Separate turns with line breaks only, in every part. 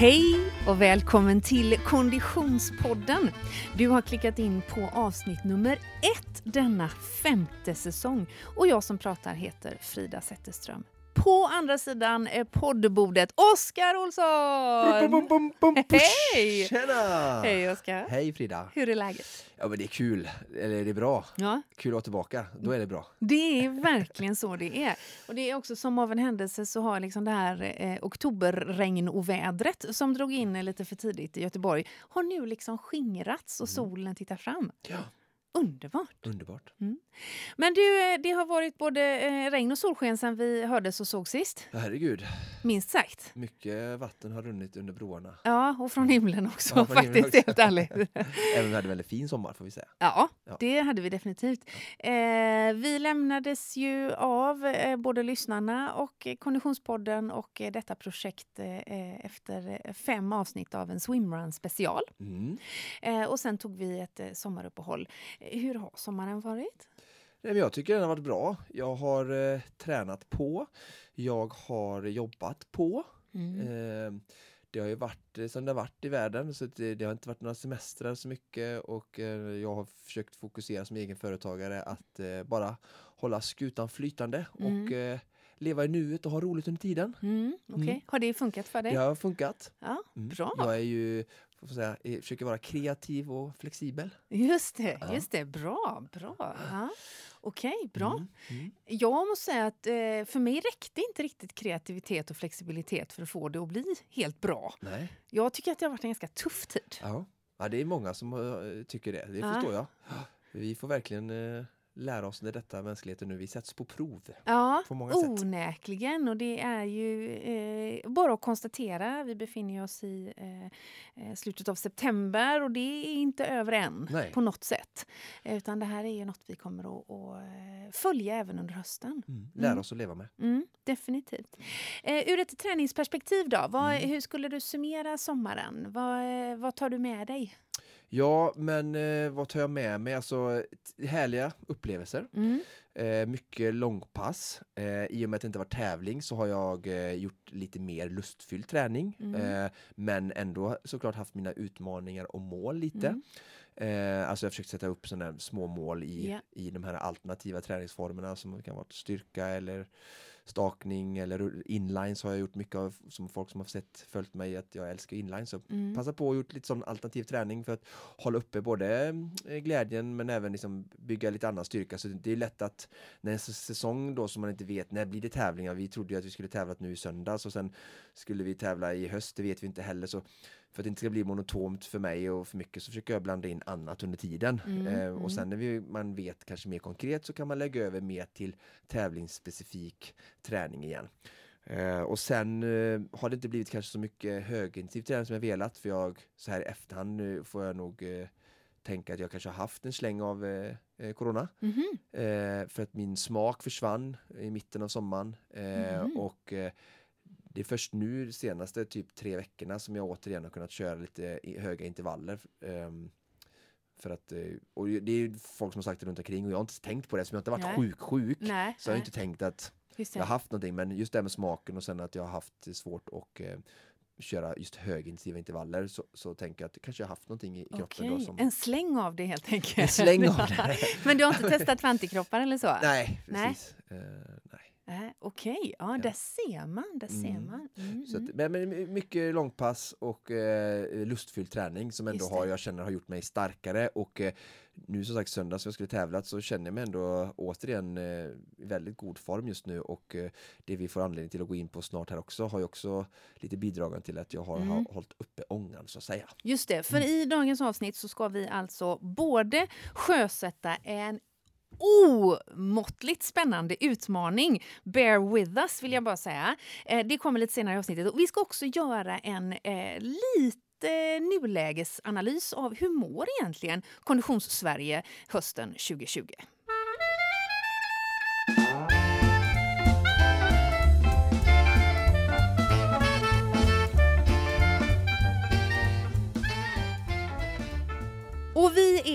Hej och välkommen till Konditionspodden. Du har klickat in på avsnitt nummer ett denna femte säsong och jag som pratar heter Frida Zetterström. På andra sidan poddbordet, Oskar Olsson!
Bum, bum, bum,
Hej!
Tjena!
Hej Oskar!
Hej Frida!
Hur är läget?
Ja men det är kul, eller det är bra.
Ja,
Kul att vara tillbaka, då är det bra.
det är verkligen så det är. Och det är också som av en händelse så har liksom det här eh, oktoberregnovädret som drog in lite för tidigt i Göteborg har nu liksom skingrats och solen tittar fram.
Ja,
Underbart!
underbart.
Men du, eh, det har varit både eh, regn och solsken sen vi hördes och såg sist.
Herregud,
Minst sagt.
mycket vatten har runnit under broarna.
Ja, och från himlen också
Ja, från himlen
faktiskt,
också.
helt ärligt.
Även vi hade en väldigt fin sommar får vi säga.
Ja,
Ja.
det hade vi definitivt. Eh, vi lämnades ju av, eh, både lyssnarna och eh, Konditionspodden och eh, detta projekt efter fem avsnitt av en swimrun special.
Mm.
Och sen tog vi ett eh, sommaruppehåll. Hur har sommaren varit?
Jag tycker den har varit bra. Jag har eh, tränat på. Jag har jobbat på.
Mm.
Eh, det har ju varit eh, som det har varit i världen så det, det har inte varit några semestrar så mycket och eh, jag har försökt fokusera som egen företagare att eh, bara hålla skutan flytande och
Mm.
eh, leva i nuet och ha roligt under tiden.
Mm, okej.
Mm.
Har det funkat för dig?
Det har funkat.
Ja,
Mm.
bra.
Jag är ju, får säga, försöker vara kreativ och flexibel.
Just det,
Ja.
just det. Bra, bra. Ja. Okej, bra.
Mm. Mm.
Jag måste säga att eh, för mig räckte inte riktigt kreativitet och flexibilitet för att få det att bli helt bra.
Nej.
Jag tycker att det har varit en ganska tuff tid.
Ja. ja, det är många som eh, tycker det. Det förstår jag. Vi får verkligen eh, lära oss när detta mänskligheten nu, vi sätts på prov.
Ja,
På många sätt.
onekligen. Och det är ju eh, bara att konstatera. Vi befinner oss i eh, eh, slutet av september och det är inte över än
Nej.
på något sätt. Utan det här är ju något vi kommer att, att eh, följa även under hösten.
Mm. Lära
Mm.
oss att leva med.
Mm, definitivt. Eh, ur ett träningsperspektiv då, vad,
Mm.
hur skulle du summera sommaren? Vad, eh, vad tar du med dig?
Ja, men eh, vad tar jag med mig? Alltså härliga upplevelser.
Mm.
Eh, mycket långpass. Eh, I och med att det inte var tävling så har jag eh, gjort lite mer lustfylld träning.
Mm.
Eh, men ändå såklart haft mina utmaningar och mål lite.
Mm.
Eh, alltså jag har försökt sätta upp sådana små mål i,
Ja.
i de här alternativa träningsformerna som kan vara styrka eller stakning eller inlines har jag gjort mycket av som folk som har sett följt mig att jag älskar inlines. Så
Mm.
passa på och gjort lite sån alternativ träning för att hålla uppe både eh, glädjen men även liksom bygga lite annan styrka. Så det är lätt att när en säsong då som man inte vet, när blir det tävlingar? Vi trodde ju att vi skulle tävlat nu i söndags och sen skulle vi tävla i höst, det vet vi inte heller. Så för att det inte ska bli monotont för mig och för mycket så försöker jag blanda in annat under tiden.
Mm,
eh,
mm.
och sen när vi, man vet kanske mer konkret så kan man lägga över mer till tävlingsspecifik träning igen. Eh, och sen eh, har det inte blivit kanske så mycket högintensiv träning som jag velat för jag så här i efterhand nu får jag nog eh, tänka att jag kanske har haft en släng av eh, eh, corona.
Mhm.
Eh, för att min smak försvann i mitten av sommaren. Eh,
Mhm.
Och eh, det är först nu de senaste typ tre veckorna som jag återigen har kunnat köra lite höga intervaller. ehm, för att, eh, och det är ju folk som har sagt det runt omkring och jag har inte tänkt på det som jag inte varit
Nej.
sjuk sjuk.
Nej,
Så jag har
nej,
inte tänkt att jag har haft någonting men just det här med smaken och sen att jag har haft svårt att eh, köra just högintensiva intervaller så, så tänker jag att kanske jag har haft någonting i kroppen då
Okej,
som
En släng av det helt enkelt.
En släng av det.
Men du har inte testat kvantikroppar eller så?
Nej,
Nej.
precis. Eh, nej.
Nej, Okej, ja, där ser man. Där ser
Mm.
man. Mm,
Så att,
mm.
men, men mycket långpass och eh, lustfylld träning som ändå har, jag känner har gjort mig starkare och eh, nu som sagt söndag som jag skulle tävlat så känner jag mig ändå återigen eh, i väldigt god form just nu och eh, det vi får anledning till att gå in på snart här också har ju också lite bidragande till att jag har
Mm.
ha, hållit uppe ångan så att säga.
Just det, för
Mm.
i dagens avsnitt så ska vi alltså både sjösätta en omåttligt spännande utmaning. Bear with us vill jag bara säga. Eh, det kommer lite senare i avsnittet. Och vi ska också göra en eh, lite nulägesanalys av hur mår egentligen Konditions-Sverige hösten 2020.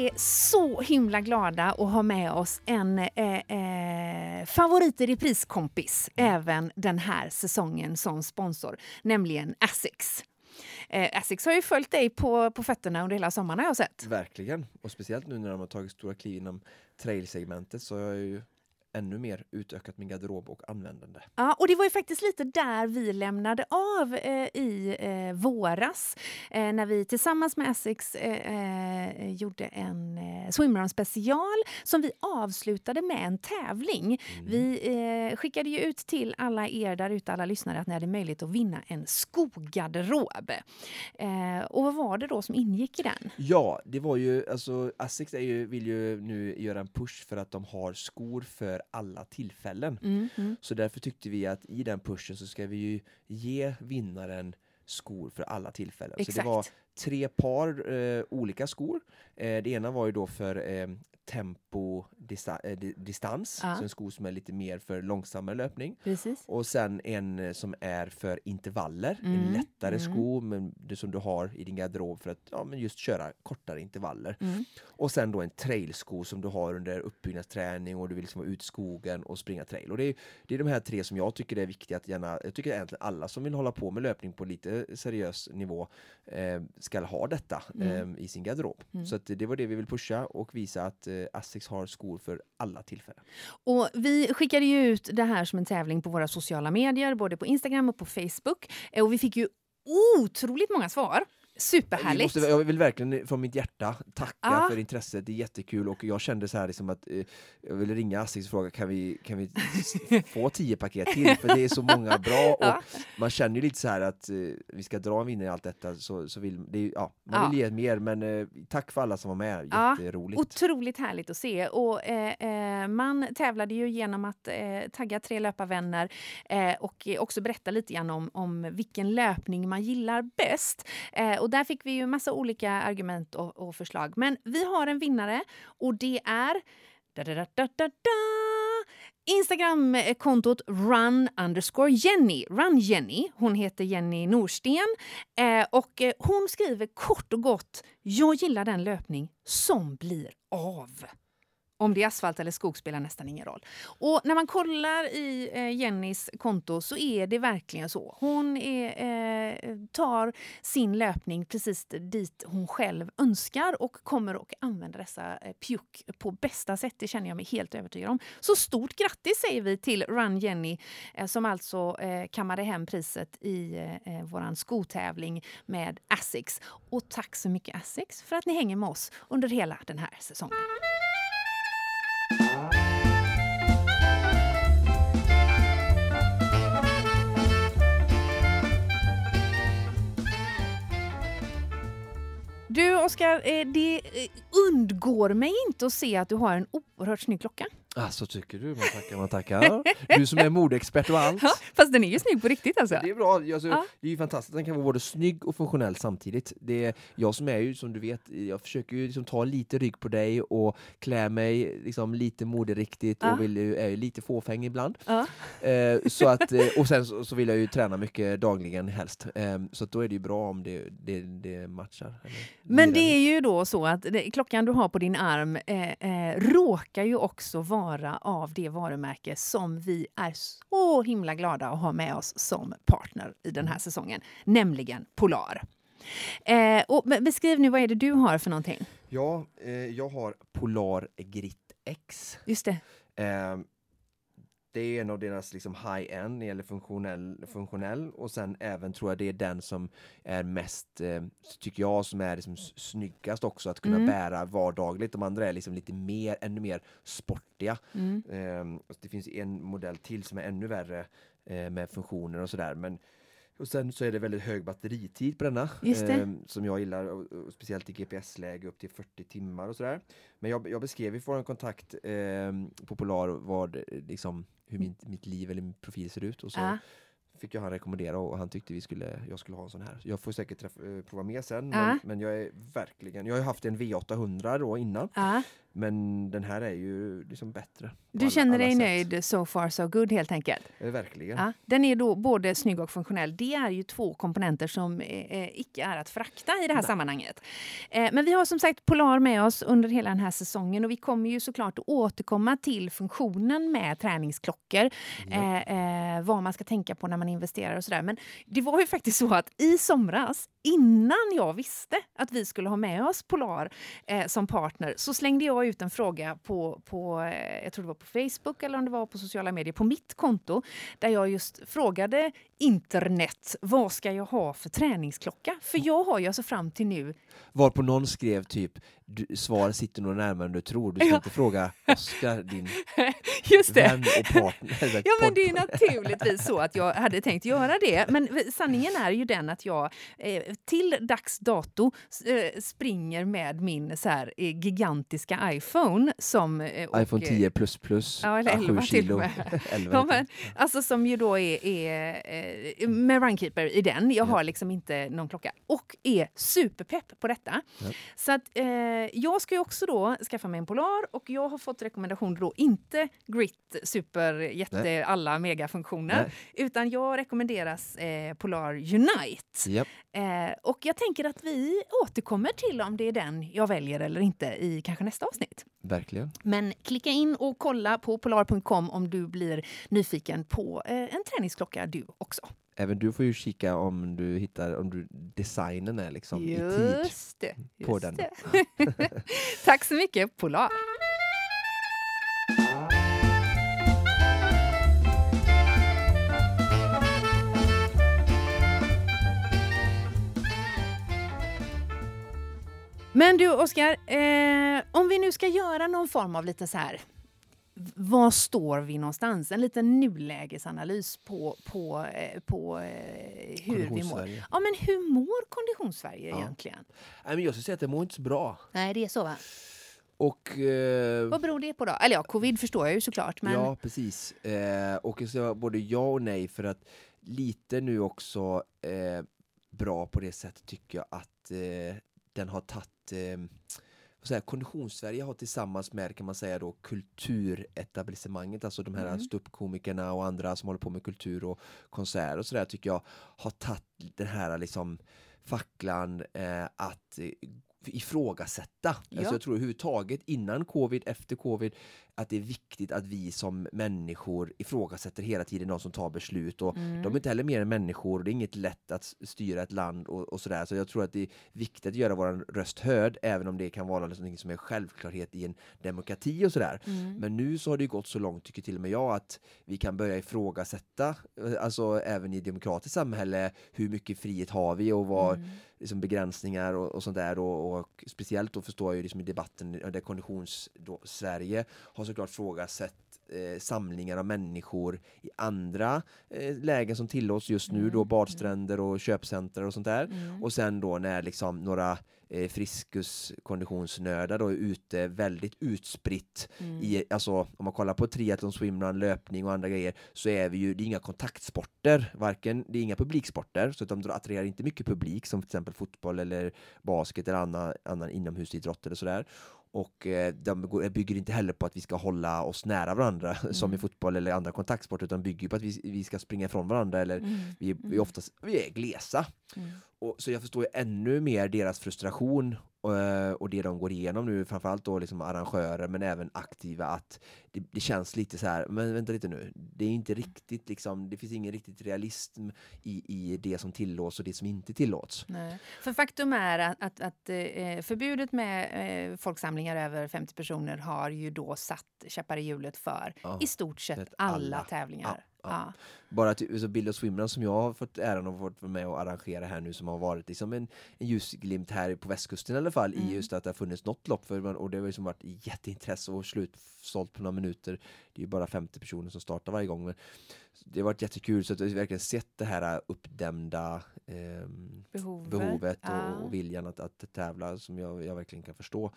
Är så himla glada att ha med oss en eh, eh, favorit i repriskompis även den här säsongen som sponsor, nämligen Asics. Eh, Asics har ju följt dig på, på fötterna under hela sommaren har jag sett.
Verkligen, och speciellt nu när de har tagit stora kliv inom trailsegmentet så har jag ju ännu mer utökat min garderob och användande.
Ja, och det var ju faktiskt lite där vi lämnade av eh, i eh, våras eh, när vi tillsammans med Essex eh, eh, gjorde en eh, swimrun special som vi avslutade med en tävling. Mm. Vi eh, skickade ju ut till alla er där ute, alla lyssnare, att ni hade möjlighet att vinna en skogarderob. och vad var det då som ingick i den?
Ja, det var ju, alltså Essex är ju, vill ju nu göra en push för att de har skor för alla tillfällen. Mm, mm. Så därför tyckte vi att i den pushen så ska vi ju ge vinnaren skor för alla tillfällen. Exakt. Så det var tre par eh, olika skor. Eh, det ena var ju då för eh, tempo dista eh, distans, ja. så en sko som är lite mer för långsammare löpning.
Precis.
Och sen en eh, som är för intervaller, mm. en lättare mm. sko men det som du har i din garderob för att ja, men just köra kortare intervaller. Mm. Och sen då en trailsko som du har under uppbyggnadsträning och du vill liksom vara ute i skogen och springa trail. Och det är, det är de här tre som jag tycker är viktiga att gärna, jag tycker egentligen alla som vill hålla på med löpning på lite seriös nivå eh, ska ha detta mm. eh, i sin garderob. Mm. Så det var det vi vill pusha och visa att eh, Eh, Asics har skor för alla tillfällen.
Och vi skickade ju ut det här som en tävling på våra sociala medier, både på Instagram och på Facebook. Eh, och vi fick ju otroligt många svar. Superhärligt!
Måste, jag vill verkligen från mitt hjärta tacka ah. för intresset, det är jättekul och jag kände så här liksom att eh, jag vill ringa Asics och fråga kan vi, kan vi få tio paket till? För det är så många bra och ja. man känner ju lite så här att eh, vi ska dra en vinnare i allt detta så, så vill det, ja, man ja. vill ge mer men eh, tack för alla som var med, jätteroligt!
Otroligt härligt att se och eh, eh, man tävlade ju genom att eh, tagga tre löparvänner och också berätta lite grann om, om vilken löpning man gillar bäst och där fick vi ju massa olika argument och, och förslag. Men vi har en vinnare och det är da, da, da, da, Instagramkontot run underscore Jenny. Run Jenny. Hon heter Jenny Norsten eh, och eh, hon skriver kort och gott Jag gillar den löpning som blir av. Om det är asfalt eller skog spelar nästan ingen roll. Och när man kollar i eh, Jennys konto så är det verkligen så. Hon är, eh, tar sin löpning precis dit hon själv önskar och kommer att använda dessa eh, pjuck på bästa sätt. Det känner jag mig helt övertygad om. Så stort grattis säger vi till Run Jenny eh, som alltså eh, kammade hem priset i eh, eh vår skotävling med Asics. Och tack så mycket Asics för att ni hänger med oss under hela den här säsongen. Oskar, eh, det eh, undgår mig inte att se att du har en oerhört snygg klocka.
Ah, så tycker du, man tackar, man tackar. Du som är modeexpert och allt. Ja,
fast den är ju snygg på riktigt alltså.
Det är bra, alltså, ja. det är ju fantastiskt, den kan vara både snygg och funktionell samtidigt. Det är, jag som är ju, som du vet, jag försöker ju liksom ta lite rygg på dig och klä mig liksom lite moderiktigt ja. och vill, är ju lite fåfäng ibland. Eh, så att, eh, och sen så, så, vill jag ju träna mycket dagligen helst. Eh, så då är det ju bra om det, det, det matchar.
Men det är ju då så att det, klockan du har på din arm eh, eh, råkar ju också vara vara av det varumärke som vi är så himla glada att ha med oss som partner i den här säsongen, nämligen Polar. Eh, och beskriv nu, vad är det du har för någonting?
Ja, eh, jag har Polar Grit X.
Just det.
Eh, det är en av deras liksom high-end när det gäller funktionell, funktionell och sen även tror jag det är den som är mest, eh, tycker jag, som är liksom snyggast också att kunna mm. bära vardagligt. De andra är liksom lite mer, ännu mer sportiga. Mm. Eh, det finns en modell till som är ännu värre eh, med funktioner och sådär men och sen så är det väldigt hög batteritid på denna eh, som jag gillar, och, och speciellt i GPS-läge upp till 40 timmar och sådär. Men jag, jag beskrev i vår kontakt eh, på Polar vad liksom hur min, mitt liv eller min profil ser ut och så uh. fick jag han rekommendera och han tyckte vi skulle, jag skulle ha en sån här. Jag får säkert träffa, eh, prova mer sen uh. men, men, jag är verkligen, jag har haft en V800 då innan. Uh. Men den här är ju liksom bättre.
Du
alla-
känner dig nöjd so far so good helt enkelt?
Eh, Verkligen.
Ja, den är då både snygg och funktionell. Det är ju två komponenter som eh, eh, icke är att frakta i det här sammanhanget. Eh, men vi har som sagt Polar med oss under hela den här säsongen och vi kommer ju såklart att återkomma till funktionen med träningsklockor. Eh, eh, vad man ska tänka på när man investerar och sådär. Men det var ju faktiskt så att i somras, innan jag visste att vi skulle ha med oss Polar som partner, så slängde jag ut en fråga på, på eh, jag tror det var på Facebook eller om det var på sociala medier, på mitt konto, där jag just frågade internet, vad ska jag ha för träningsklocka? För jag har ju alltså fram till nu
Varpå någon skrev typ, du, svaret sitter nog närmare än du tror. Du ska
Ja.
inte fråga Oskar, din
Just det.
vän och partner.
Ja, men det är naturligtvis så att jag hade tänkt göra det. Men sanningen är ju den att jag eh, till dags dato eh, springer med min så här, eh, gigantiska iPhone. Som, och,
iPhone 10 plus plus,
Ja, eller
ja,
11
7
till och med.
11
Ja, men, alltså som ju då är, är med Runkeeper i den. Jag har liksom inte någon klocka. Och är superpepp på detta.
Ja.
Så att jag ska ju också då skaffa mig en Polar och jag har fått rekommendationer då inte Grit super jätte alla megafunktioner
Nej.
utan jag rekommenderas eh, Polar Unite.
Japp.
Eh, och jag tänker att vi återkommer till om det är den jag väljer eller inte i kanske nästa avsnitt.
Verkligen.
Men klicka in och kolla på polar.com om du blir nyfiken på eh, en träningsklocka du också.
Även du får ju kika om du hittar, om du designen är liksom i tid.
Just det. Just
på den.
det. Tack så mycket, Polar. Men du, Oskar, eh, om vi nu ska göra någon form av lite så här var står vi någonstans? En liten nulägesanalys på, på, eh, på eh, hur vi mår. Ja, men hur mår Konditionssverige
Ja.
egentligen?
Nej, men jag skulle säga att det mår inte så bra.
Nej, det är så va?
Och... Eh,
Vad beror det på då? Eller ja, covid förstår jag ju såklart. Men...
Ja, precis. Eh, och jag säger både ja och nej för att lite nu också eh, bra på det sättet tycker jag att eh, den har tagit eh, säger, jag, Konditionssverige har tillsammans med kan man säga då kulturetablissemanget, alltså de här
Mm.
ståuppkomikerna och andra som håller på med kultur och konserter och sådär tycker jag har tagit den här liksom facklan eh, att eh, ifrågasätta.
Ja.
Alltså jag tror överhuvudtaget innan covid, efter covid, att det är viktigt att vi som människor ifrågasätter hela tiden de som tar beslut. Och
Mm.
De är inte heller mer än människor, det är inget lätt att styra ett land och, och sådär. Så jag tror att det är viktigt att göra vår röst hörd, även om det kan vara något som är självklarhet i en demokrati och sådär.
Mm.
Men nu så har det ju gått så långt, tycker till och med jag, att vi kan börja ifrågasätta, eh, alltså även i ett demokratiskt samhälle, hur mycket frihet har vi och vad
Mm.
liksom begränsningar och, och sånt där. Och, och speciellt då förstår jag ju liksom i debatten eh, där Konditions-Sverige har såklart frågasett eh, samlingar av människor i andra eh, lägen som tillåts just nu, då
Mm,
badstränder och köpcenter och sånt där.
Mm.
Och sen då när liksom några eh, friskus konditionsnördar då är ute väldigt utspritt
Mm.
i, alltså om man kollar på triathlon, swimrun, löpning och andra grejer så är vi ju, det är inga kontaktsporter, varken, det är inga publiksporter så de attraherar inte mycket publik som till exempel fotboll eller basket eller annan, annan inomhusidrott eller sådär. Och eh, de bygger inte heller på att vi ska hålla oss nära varandra som i
Mm.
fotboll eller andra kontaktsporter utan bygger på att vi, vi ska springa ifrån varandra eller
Mm.
vi, vi,
Mm.
oftast, vi är glesa.
Mm.
Och, så jag förstår ännu mer deras frustration och det de går igenom nu, framförallt då liksom arrangörer men även aktiva, att det, det känns lite så här, men vänta lite nu, det är inte riktigt liksom, det finns ingen riktigt realism i, i det som tillåts och det som inte tillåts.
Nej. För faktum är att, att, att eh, förbudet med eh, folksamlingar över 50 personer har ju då satt käppar i hjulet för
Ja.
i stort sett alla,
alla.
tävlingar.
Ja,
Ja.
Bara att så Bill och Swimrun som jag har fått äran att vara med och arrangera här nu som har varit liksom en, en ljusglimt här på västkusten i alla fall
Mm.
i just att det har funnits något lopp för man- och det har liksom varit jätteintresse och slutsålt på några minuter. Det är ju bara 50 personer som startar varje gång men det har varit jättekul så att har verkligen sett det här uppdämda ehm,
Behovet.
behovet
Ja.
och, och viljan att, att tävla som jag, jag verkligen kan förstå.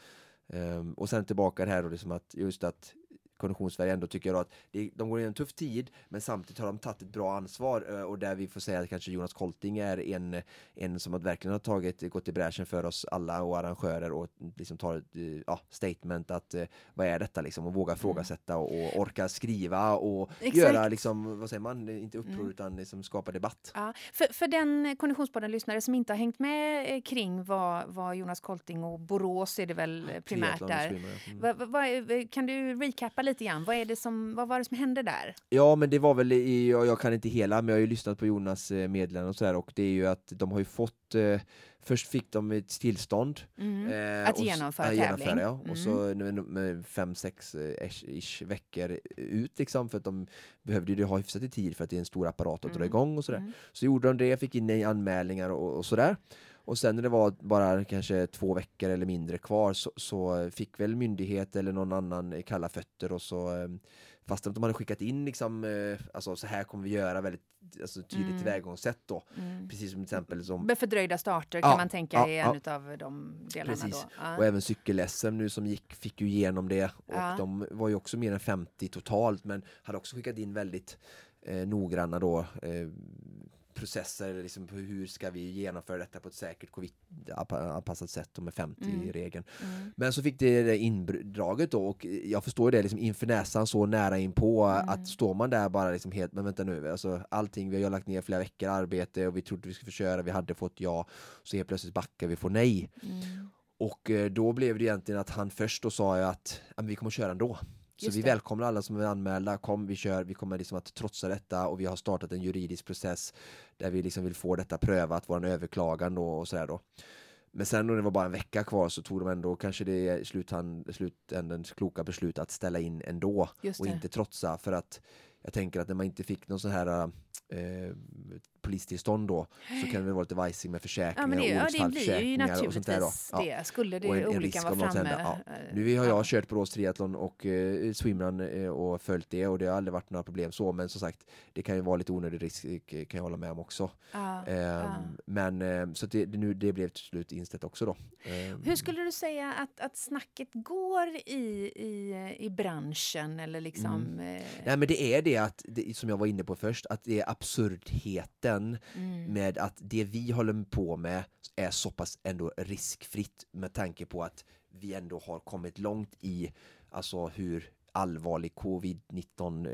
Ehm, och sen tillbaka det här och liksom att just att Konditionssverige ändå tycker jag att det, de går in i en tuff tid men samtidigt har de tagit ett bra ansvar eh, och där vi får säga att kanske Jonas Kolting är en, en som verkligen har tagit, gått i bräschen för oss alla och arrangörer och liksom tar ett ja, statement att vad är detta liksom och våga mm. ifrågasätta och, och orka skriva och Exakt. göra liksom, vad säger man, inte uppror mm. utan liksom skapa debatt.
Ja, för, för den Konditionspodden-lyssnare som inte har hängt med kring vad, vad Jonas Kolting och Borås är det väl primärt där. Mm. Va, va, kan du recappa lite grann? Vad, är det som, vad var det som hände där?
Ja, men det var väl, i, jag, kan inte hela, men jag har ju lyssnat på Jonas eh, meddelanden och sådär och det är ju att de har ju fått eh, Först fick de ett tillstånd
mm. eh, att genomföra tävling. Genomföra,
ja. Mm. Och så mm. med fem, sex eh, ish veckor ut liksom för att de behövde ju ha hyfsat i tid för att det är en stor apparat att mm. dra igång och sådär. Mm. Så gjorde de det, fick in anmälningar och, och sådär. Och sen när det var bara kanske två veckor eller mindre kvar så, så fick väl myndighet eller någon annan kalla fötter och så eh, Fast de hade skickat in liksom, eh, alltså så här kommer vi göra väldigt alltså, tydligt mm. tillvägagångssätt då. Mm. Precis som till exempel som...
Fördröjda starter kan ja, man tänka ja, är en ja. av de delarna Precis. då.
Ja. Och även cykel-SM nu som gick fick ju igenom det och de var ju också mer än 50 totalt men hade också skickat in väldigt eh, noggranna då eh, processer, liksom, hur ska vi genomföra detta på ett säkert covid-anpassat sätt med 50-regeln. Mm. Mm. Men så fick det, indraget då och jag förstår det liksom inför näsan så nära in på mm. att står man där bara liksom helt, men vänta nu, alltså allting, vi har lagt ner flera veckor arbete och vi trodde vi skulle få köra, vi hade fått ja, så helt plötsligt backar vi får nej. Mm. Och eh, då blev det egentligen att han först då sa att vi kommer att köra ändå. Så vi välkomnar alla som är anmälda, kom vi kör, vi kommer liksom att trotsa detta och vi har startat en juridisk process där vi liksom vill få detta prövat, våran överklagan då och sådär då. Men sen när det var bara en vecka kvar så tog de ändå kanske det sluthand, slutändens kloka beslut att ställa in ändå och inte trotsa. För att jag tänker att när man inte fick någon sån här eh, polistillstånd då så kan det vara lite vajsing med försäkringar ja, det, och olycksfallsförsäkringar ja, och sånt där. Då.
Ja. Det. Skulle det en, olyckan vara framme. Ja.
Eh, nu har jag kört Borås triathlon och eh, swimrun eh, och följt det och det har aldrig varit några problem så men som sagt det kan ju vara lite onödig risk eh, kan jag hålla med om också.
Ja, eh,
men eh, så det, nu, det blev till slut inställt också då.
Ehm. Hur skulle du säga att, att snacket går i, i, i branschen eller liksom? Mm.
Nej men det är det att, det, som jag var inne på först, att det är absurdheten den mm. med att det vi håller på med är så pass ändå riskfritt med tanke på att vi ändå har kommit långt i alltså hur allvarlig covid-19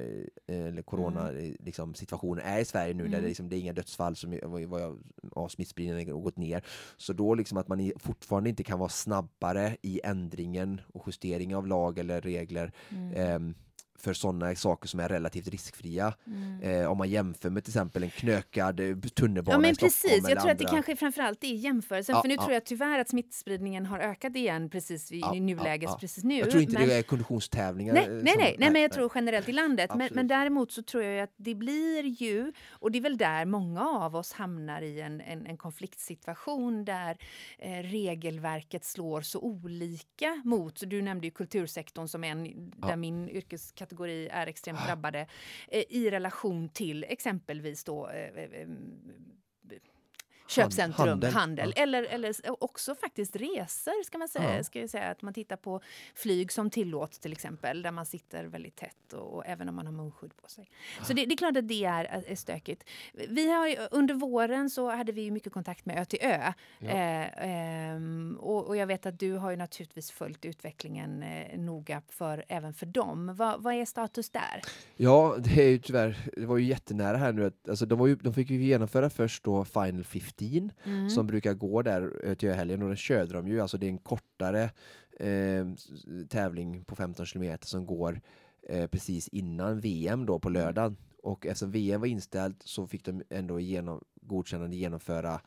eh, eller corona mm. Liksom, situationen är i Sverige nu mm. där det, liksom, det är inga dödsfall som vad jag, av smittspridningen har gått ner. Så då liksom att man fortfarande inte kan vara snabbare i ändringen och justering av lag eller regler mm. eh, för sådana saker som är relativt riskfria. Mm. Eh, om man jämför med till exempel en knökad eh, tunnelbana
ja, men
i Stockholm.
Precis, jag tror andra... att det kanske framförallt är jämförelsen. Ja, för nu ja. tror jag tyvärr att smittspridningen har ökat igen precis i, ja, nuläget. Precis nu.
Jag tror inte men... det är konditionstävlingar.
Nej, nej, nej, nej, nej, men jag tror generellt i landet. Men, men, däremot så tror jag att det blir ju, och det är väl där många av oss hamnar i en, en, en konfliktsituation där eh, regelverket slår så olika mot, du nämnde ju kultursektorn som en, där min yrkeskategori kategori är extremt ah. drabbade eh, i relation till exempelvis då eh, eh, köpcentrum, handel, handel. Ja. Eller, eller också faktiskt resor. ska man säga. Ja. Ska jag säga att man tittar på flyg som tillåts till exempel, där man sitter väldigt tätt och, och även om man har munskydd på sig. Ja. Så det, det, är klart att det är, är stökigt. Vi har, under våren så hade vi mycket kontakt med ÖTÖ. Eh, eh, och, och, jag vet att du har ju naturligtvis följt utvecklingen eh, noga för, även för dem. Va, vad är status där?
Ja, det är ju tyvärr, det var ju jättenära här nu. Alltså, de, var ju, de fick ju genomföra först då Final 50 Stin mm. som brukar gå där eh, till helgen och den körde de ju, alltså det är en kortare eh, tävling på 15 km som går eh, precis innan VM då på mm. lördagen. Och eftersom VM var inställt så fick de ändå genom, godkännande genomföra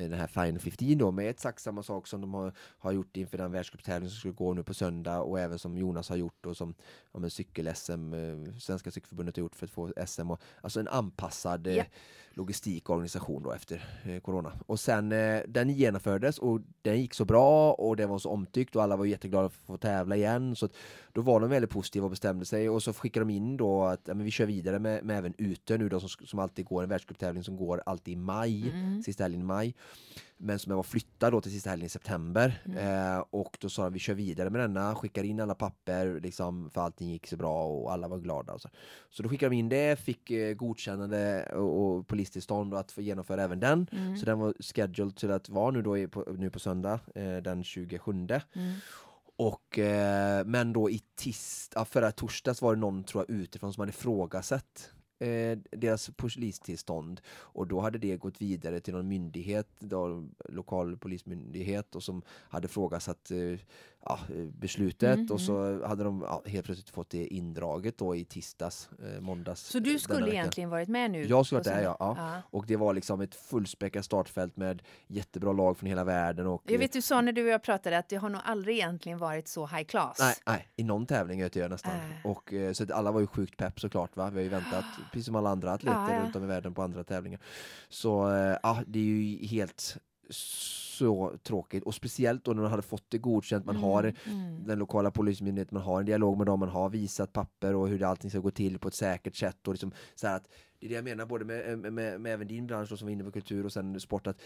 den här Final 15 då med exakt samma sak som de har, har gjort inför den världscuptävling som skulle gå nu på söndag och även som Jonas har gjort och som ja, cykel-SM, eh, Svenska cykelförbundet har gjort för att få SM. Och, alltså en anpassad yeah logistikorganisation då efter eh, corona. Och sen eh, den genomfördes och den gick så bra och det var så omtyckt och alla var jätteglada för att få tävla igen. Så då var de väldigt positiva och bestämde sig och så skickade de in då att ja, men vi kör vidare med, med även ute nu då som, som alltid går en världscuptävling som går alltid i maj, mm. sista helgen i maj. Men som jag var flyttad då till sista helgen i september.
Mm.
Eh, och då sa de vi kör vidare med denna, skickar in alla papper liksom, för allting gick så bra och alla var glada. Så. så då skickade de in det, fick eh, godkännande och, och polistillstånd att få genomföra även den.
Mm.
Så den var scheduled till att vara nu då på, nu på söndag eh, den 27.
Mm.
Och, eh, men då i tisdag, förra torsdags var det någon tror jag utifrån som hade ifrågasatt eh, deras polistillstånd och då hade det gått vidare till någon myndighet, då, lokal polismyndighet och som hade ifrågasatt eh, ja, beslutet
Mm,
och så hade de ja, helt plötsligt fått det indraget då i tisdags, eh, måndags.
Så
eh,
du skulle egentligen varit med nu?
Jag skulle varit där, ja, ja. Och det var liksom ett fullspäckat startfält med jättebra lag från hela världen. Och,
Jag vet du sa när du och jag pratade att det har nog aldrig egentligen varit så high class.
Nej, nej, i någon tävling vet jag nästan.
Äh.
Och, eh, så att alla var ju sjukt pepp såklart. Va? Vi har ju väntat, precis som alla andra atleter
Ja, ja.
runt om i världen på andra tävlingar. Så eh, ja, det är ju helt så tråkigt. Och speciellt då när man hade fått det godkänt. Man har
mm.
den lokala polismyndigheten, man har en dialog med dem, man har visat papper och hur det allting ska gå till på ett säkert sätt. Och liksom så att, det är det jag menar både med, med, med, med även din bransch då, som var inne på kultur och sen sport. att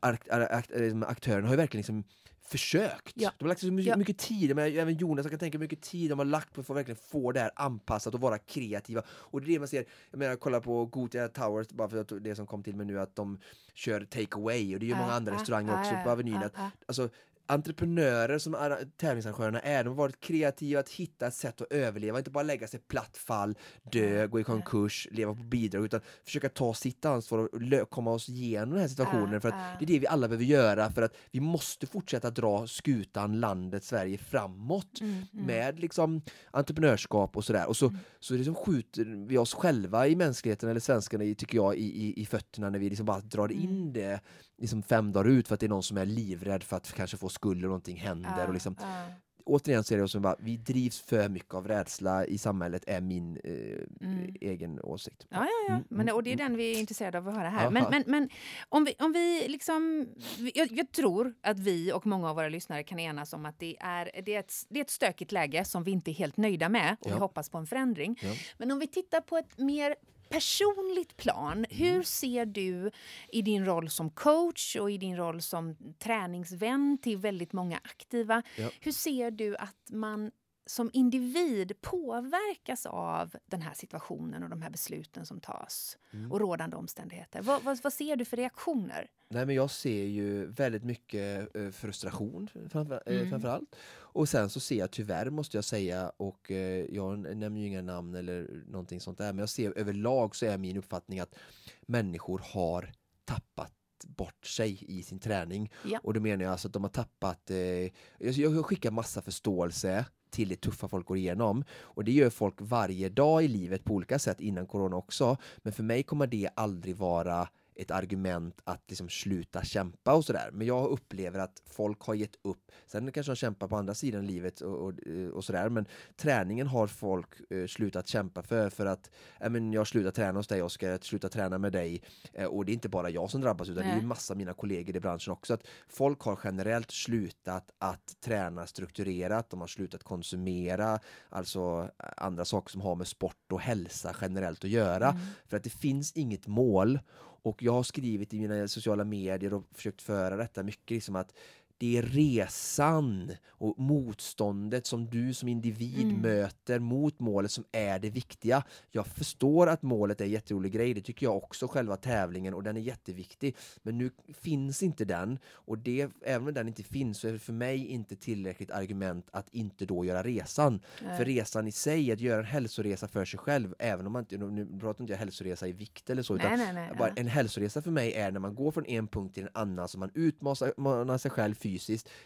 akt, akt, liksom, aktörerna har ju verkligen liksom försökt.
Ja.
De har lagt så mycket,
Ja.
mycket tid, men även Jonas, jag kan tänka mycket tid de har lagt på för att verkligen få det här anpassat och vara kreativa. Och det är det man ser, jag menar kolla på Gothia Towers, bara för att det som kom till mig nu, att de kör take away och det är ju många
Ah,
andra
ah,
restauranger
ah,
också på Avenyn. att. Alltså, entreprenörer som tävlingsarrangörerna är, de har varit kreativa att hitta ett sätt att överleva, inte bara lägga sig platt fall, dö, gå i konkurs, leva på bidrag, utan försöka ta sitt ansvar och komma oss igenom den här situationen.
Ja,
för att
ja.
det är det vi alla behöver göra för att vi måste fortsätta dra skutan, landet, Sverige framåt
Mm, mm.
med liksom entreprenörskap och sådär. Och så, så liksom skjuter vi oss själva i mänskligheten, eller svenskarna, tycker jag, i, i, i fötterna när vi liksom bara drar
Mm.
in det liksom fem dagar ut för att det är någon som är livrädd för att kanske få skuld och någonting händer.
Ja,
Och liksom,
ja.
återigen så är det som bara, vi drivs för mycket av rädsla i samhället, är min eh,
Mm.
egen åsikt.
Ja, ja, ja.
Mm,
Men,
mm,
och det är
mm.
den vi är intresserade av att höra här.
Aha.
Men, men, men om, vi, om vi liksom... Jag, jag tror att vi och många av våra lyssnare kan enas om att det är, det är, ett, det är ett stökigt läge som vi inte är helt nöjda med och vi
Ja.
hoppas på en förändring. Men om vi tittar på ett mer personligt plan, hur
Mm.
ser du i din roll som coach och i din roll som träningsvän till väldigt många aktiva,
Ja.
hur ser du att man som individ påverkas av den här situationen och de här besluten som tas
Mm.
och rådande omständigheter? Vad, vad, vad ser du för reaktioner?
Nej men jag ser ju väldigt mycket eh, frustration framför, eh,
Mm.
framförallt. Och sen så ser jag tyvärr måste jag säga och eh, jag nämner ju inga namn eller någonting sånt där men jag ser överlag så är min uppfattning att människor har tappat bort sig i sin träning.
Ja.
Och då menar jag alltså att de har tappat, eh, jag, jag skickar massa förståelse till det tuffa folk går igenom. Och det gör folk varje dag i livet på olika sätt innan corona också. Men för mig kommer det aldrig vara ett argument att liksom sluta kämpa och sådär. Men jag upplever att folk har gett upp. Sen kanske de kämpar på andra sidan livet och, och, och sådär. Men träningen har folk eh, slutat kämpa för. För att ja, men jag slutar träna hos dig Oskar, jag slutar träna med dig. Eh, och det är inte bara jag som drabbas utan det är
Nej.
ju massa av mina kollegor i branschen också. Att folk har generellt slutat att träna strukturerat. De har slutat konsumera alltså eh, andra saker som har med sport och hälsa generellt att göra.
Mm.
För att det finns inget mål. Och jag har skrivit i mina sociala medier och försökt föra detta mycket liksom att det är resan och motståndet som du som individ
Mm.
möter mot målet som är det viktiga. Jag förstår att målet är en jätterolig grej, det tycker jag också, själva tävlingen och den är jätteviktig. Men nu finns inte den och det, även om den inte finns så är det för mig inte tillräckligt argument att inte då göra resan.
Nej.
För resan i sig, att göra en hälsoresa för sig själv, även om man inte, nu pratar inte jag hälsoresa i vikt eller så,
Nej, nej, nej.
bara en hälsoresa för mig är när man går från en punkt till en annan så man utmanar sig själv fysiskt.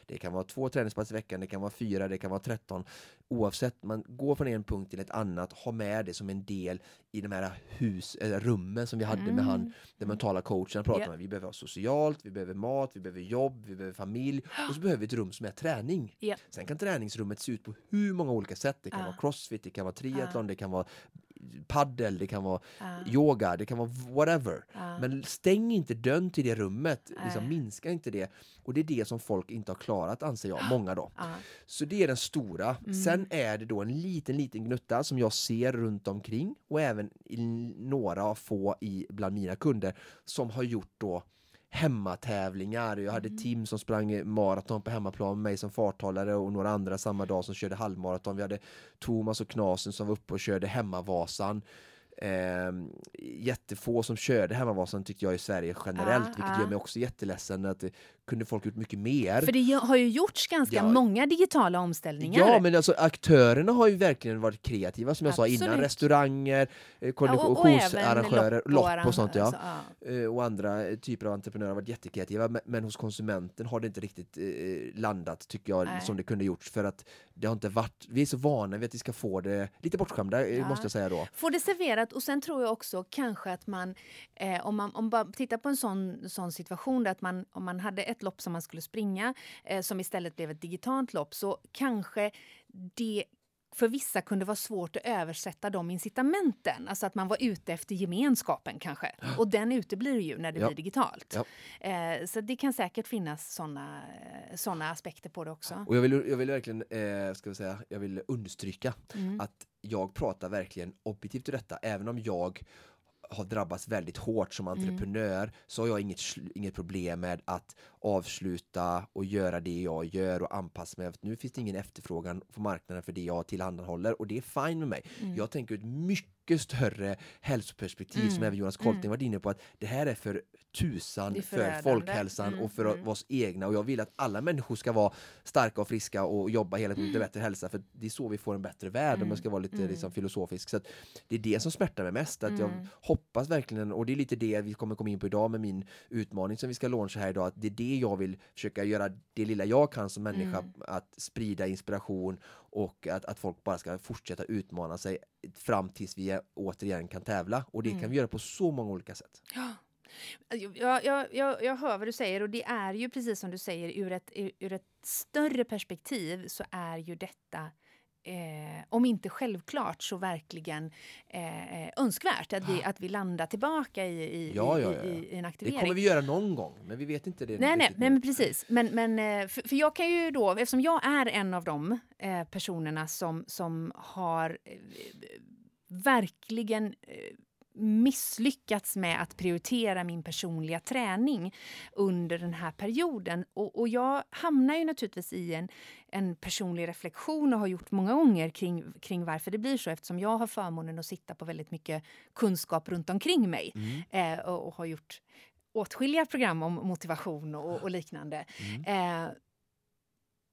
Det kan vara två träningspass i veckan, det kan vara fyra, det kan vara tretton. Oavsett, man går från en punkt till ett annat, ha med det som en del i de här hus, eller rummen som vi hade med han,
Mm.
den mentala coachen. Pratar
Ja.
med. Vi behöver ha socialt, vi behöver mat, vi behöver jobb, vi behöver familj och så behöver vi ett rum som är träning.
Ja.
Sen kan träningsrummet se ut på hur många olika sätt. Det kan
Ja.
vara crossfit, det kan vara triathlon,
Ja.
det kan vara paddel, det kan vara
Ja.
yoga, det kan vara whatever.
Ja.
Men stäng inte dörren till det rummet, liksom
Nej.
minska inte det. Och det är det som folk inte har klarat anser jag, många då. Så det är den stora.
Mm.
Sen är det då en liten, liten gnutta som jag ser runt omkring och även i några få i, bland mina kunder som har gjort då hemmatävlingar. Jag hade
Mm.
Tim som sprang maraton på hemmaplan med mig som farthållare och några andra samma dag som körde halvmaraton. Vi hade Thomas och Knasen som var uppe och körde hemmavasan. Eh, jättefå som körde hemmavasan tyckte jag i Sverige generellt,
Ah,
vilket
ah.
gör mig också jätteledsen att kunde folk ut mycket mer.
För det har ju gjorts ganska
Ja.
många digitala omställningar.
Ja, men alltså aktörerna har ju verkligen varit kreativa som jag sa innan.
Absolut.
Restauranger, eh,
Ja,
lopp
arran-
och sånt ja.
alltså, ja.
Eh, och andra typer av entreprenörer har varit jättekreativa men, men hos konsumenten har det inte riktigt eh, landat tycker jag
Nej.
som det kunde gjorts för att det har inte varit, vi är så vana vid att vi ska få det lite bortskämda eh,
Ja.
måste jag säga då.
Få det serverat och sen tror jag också kanske att man, eh, om man om bara tittar på en sån, sån situation där att man, om man hade ett lopp som man skulle springa eh, som istället blev ett digitalt lopp så kanske det för vissa kunde vara svårt att översätta de incitamenten. Alltså att man var ute efter gemenskapen kanske. Och den uteblir ju när det
Ja.
blir digitalt.
Ja.
Eh, så det kan säkert finnas såna, såna aspekter på det också.
Och jag vill, jag vill verkligen, eh, ska vi säga, jag vill understryka
Mm.
att jag pratar verkligen objektivt ur detta, även om jag har drabbats väldigt hårt som
Mm.
entreprenör så har jag inget, inget problem med att avsluta och göra det jag gör och anpassa mig. Nu finns det ingen efterfrågan på marknaden för det jag tillhandahåller och det är fine med mig.
Mm.
Jag tänker ur ett mycket större hälsoperspektiv som
Mm.
även Jonas Kolting
Mm.
varit inne på att det här är för tusan
är
för folkhälsan
Mm,
och för
mm.
oss egna och jag vill att alla människor ska vara starka och friska och jobba hela tiden
Mm.
för bättre hälsa för det är så vi får en bättre värld om jag ska vara lite
Mm.
liksom, filosofisk. Så att det är det som smärtar mig mest. Att jag
Mm.
hoppas verkligen, och det är lite det vi kommer komma in på idag med min utmaning som vi ska launcha här idag, att det är det jag vill försöka göra det lilla jag kan som människa,
Mm.
att sprida inspiration och att, att folk bara ska fortsätta utmana sig fram tills vi återigen kan tävla. Och det kan
Mm.
vi göra på så många olika sätt.
Ja. Jag, jag, jag, jag hör vad du säger och det är ju precis som du säger ur ett, ur ett större perspektiv så är ju detta Eh, om inte självklart så verkligen eh, önskvärt att vi, att vi landar tillbaka i, i,
Ja, ja, ja,
i, i en
Det
aktivering.
kommer vi göra någon gång, men vi vet inte det.
Nej, nej, nej men precis. Men, men, eh, för, för jag kan ju då, eftersom jag är en av de eh, personerna som, som har eh, verkligen eh, misslyckats med att prioritera min personliga träning under den här perioden. Och, och jag hamnar ju naturligtvis i en, en personlig reflektion och har gjort många gånger kring, kring varför det blir så eftersom jag har förmånen att sitta på väldigt mycket kunskap runt omkring mig
Mm.
eh, och, och har gjort åtskilliga program om motivation och, och liknande.
Mm.
Eh,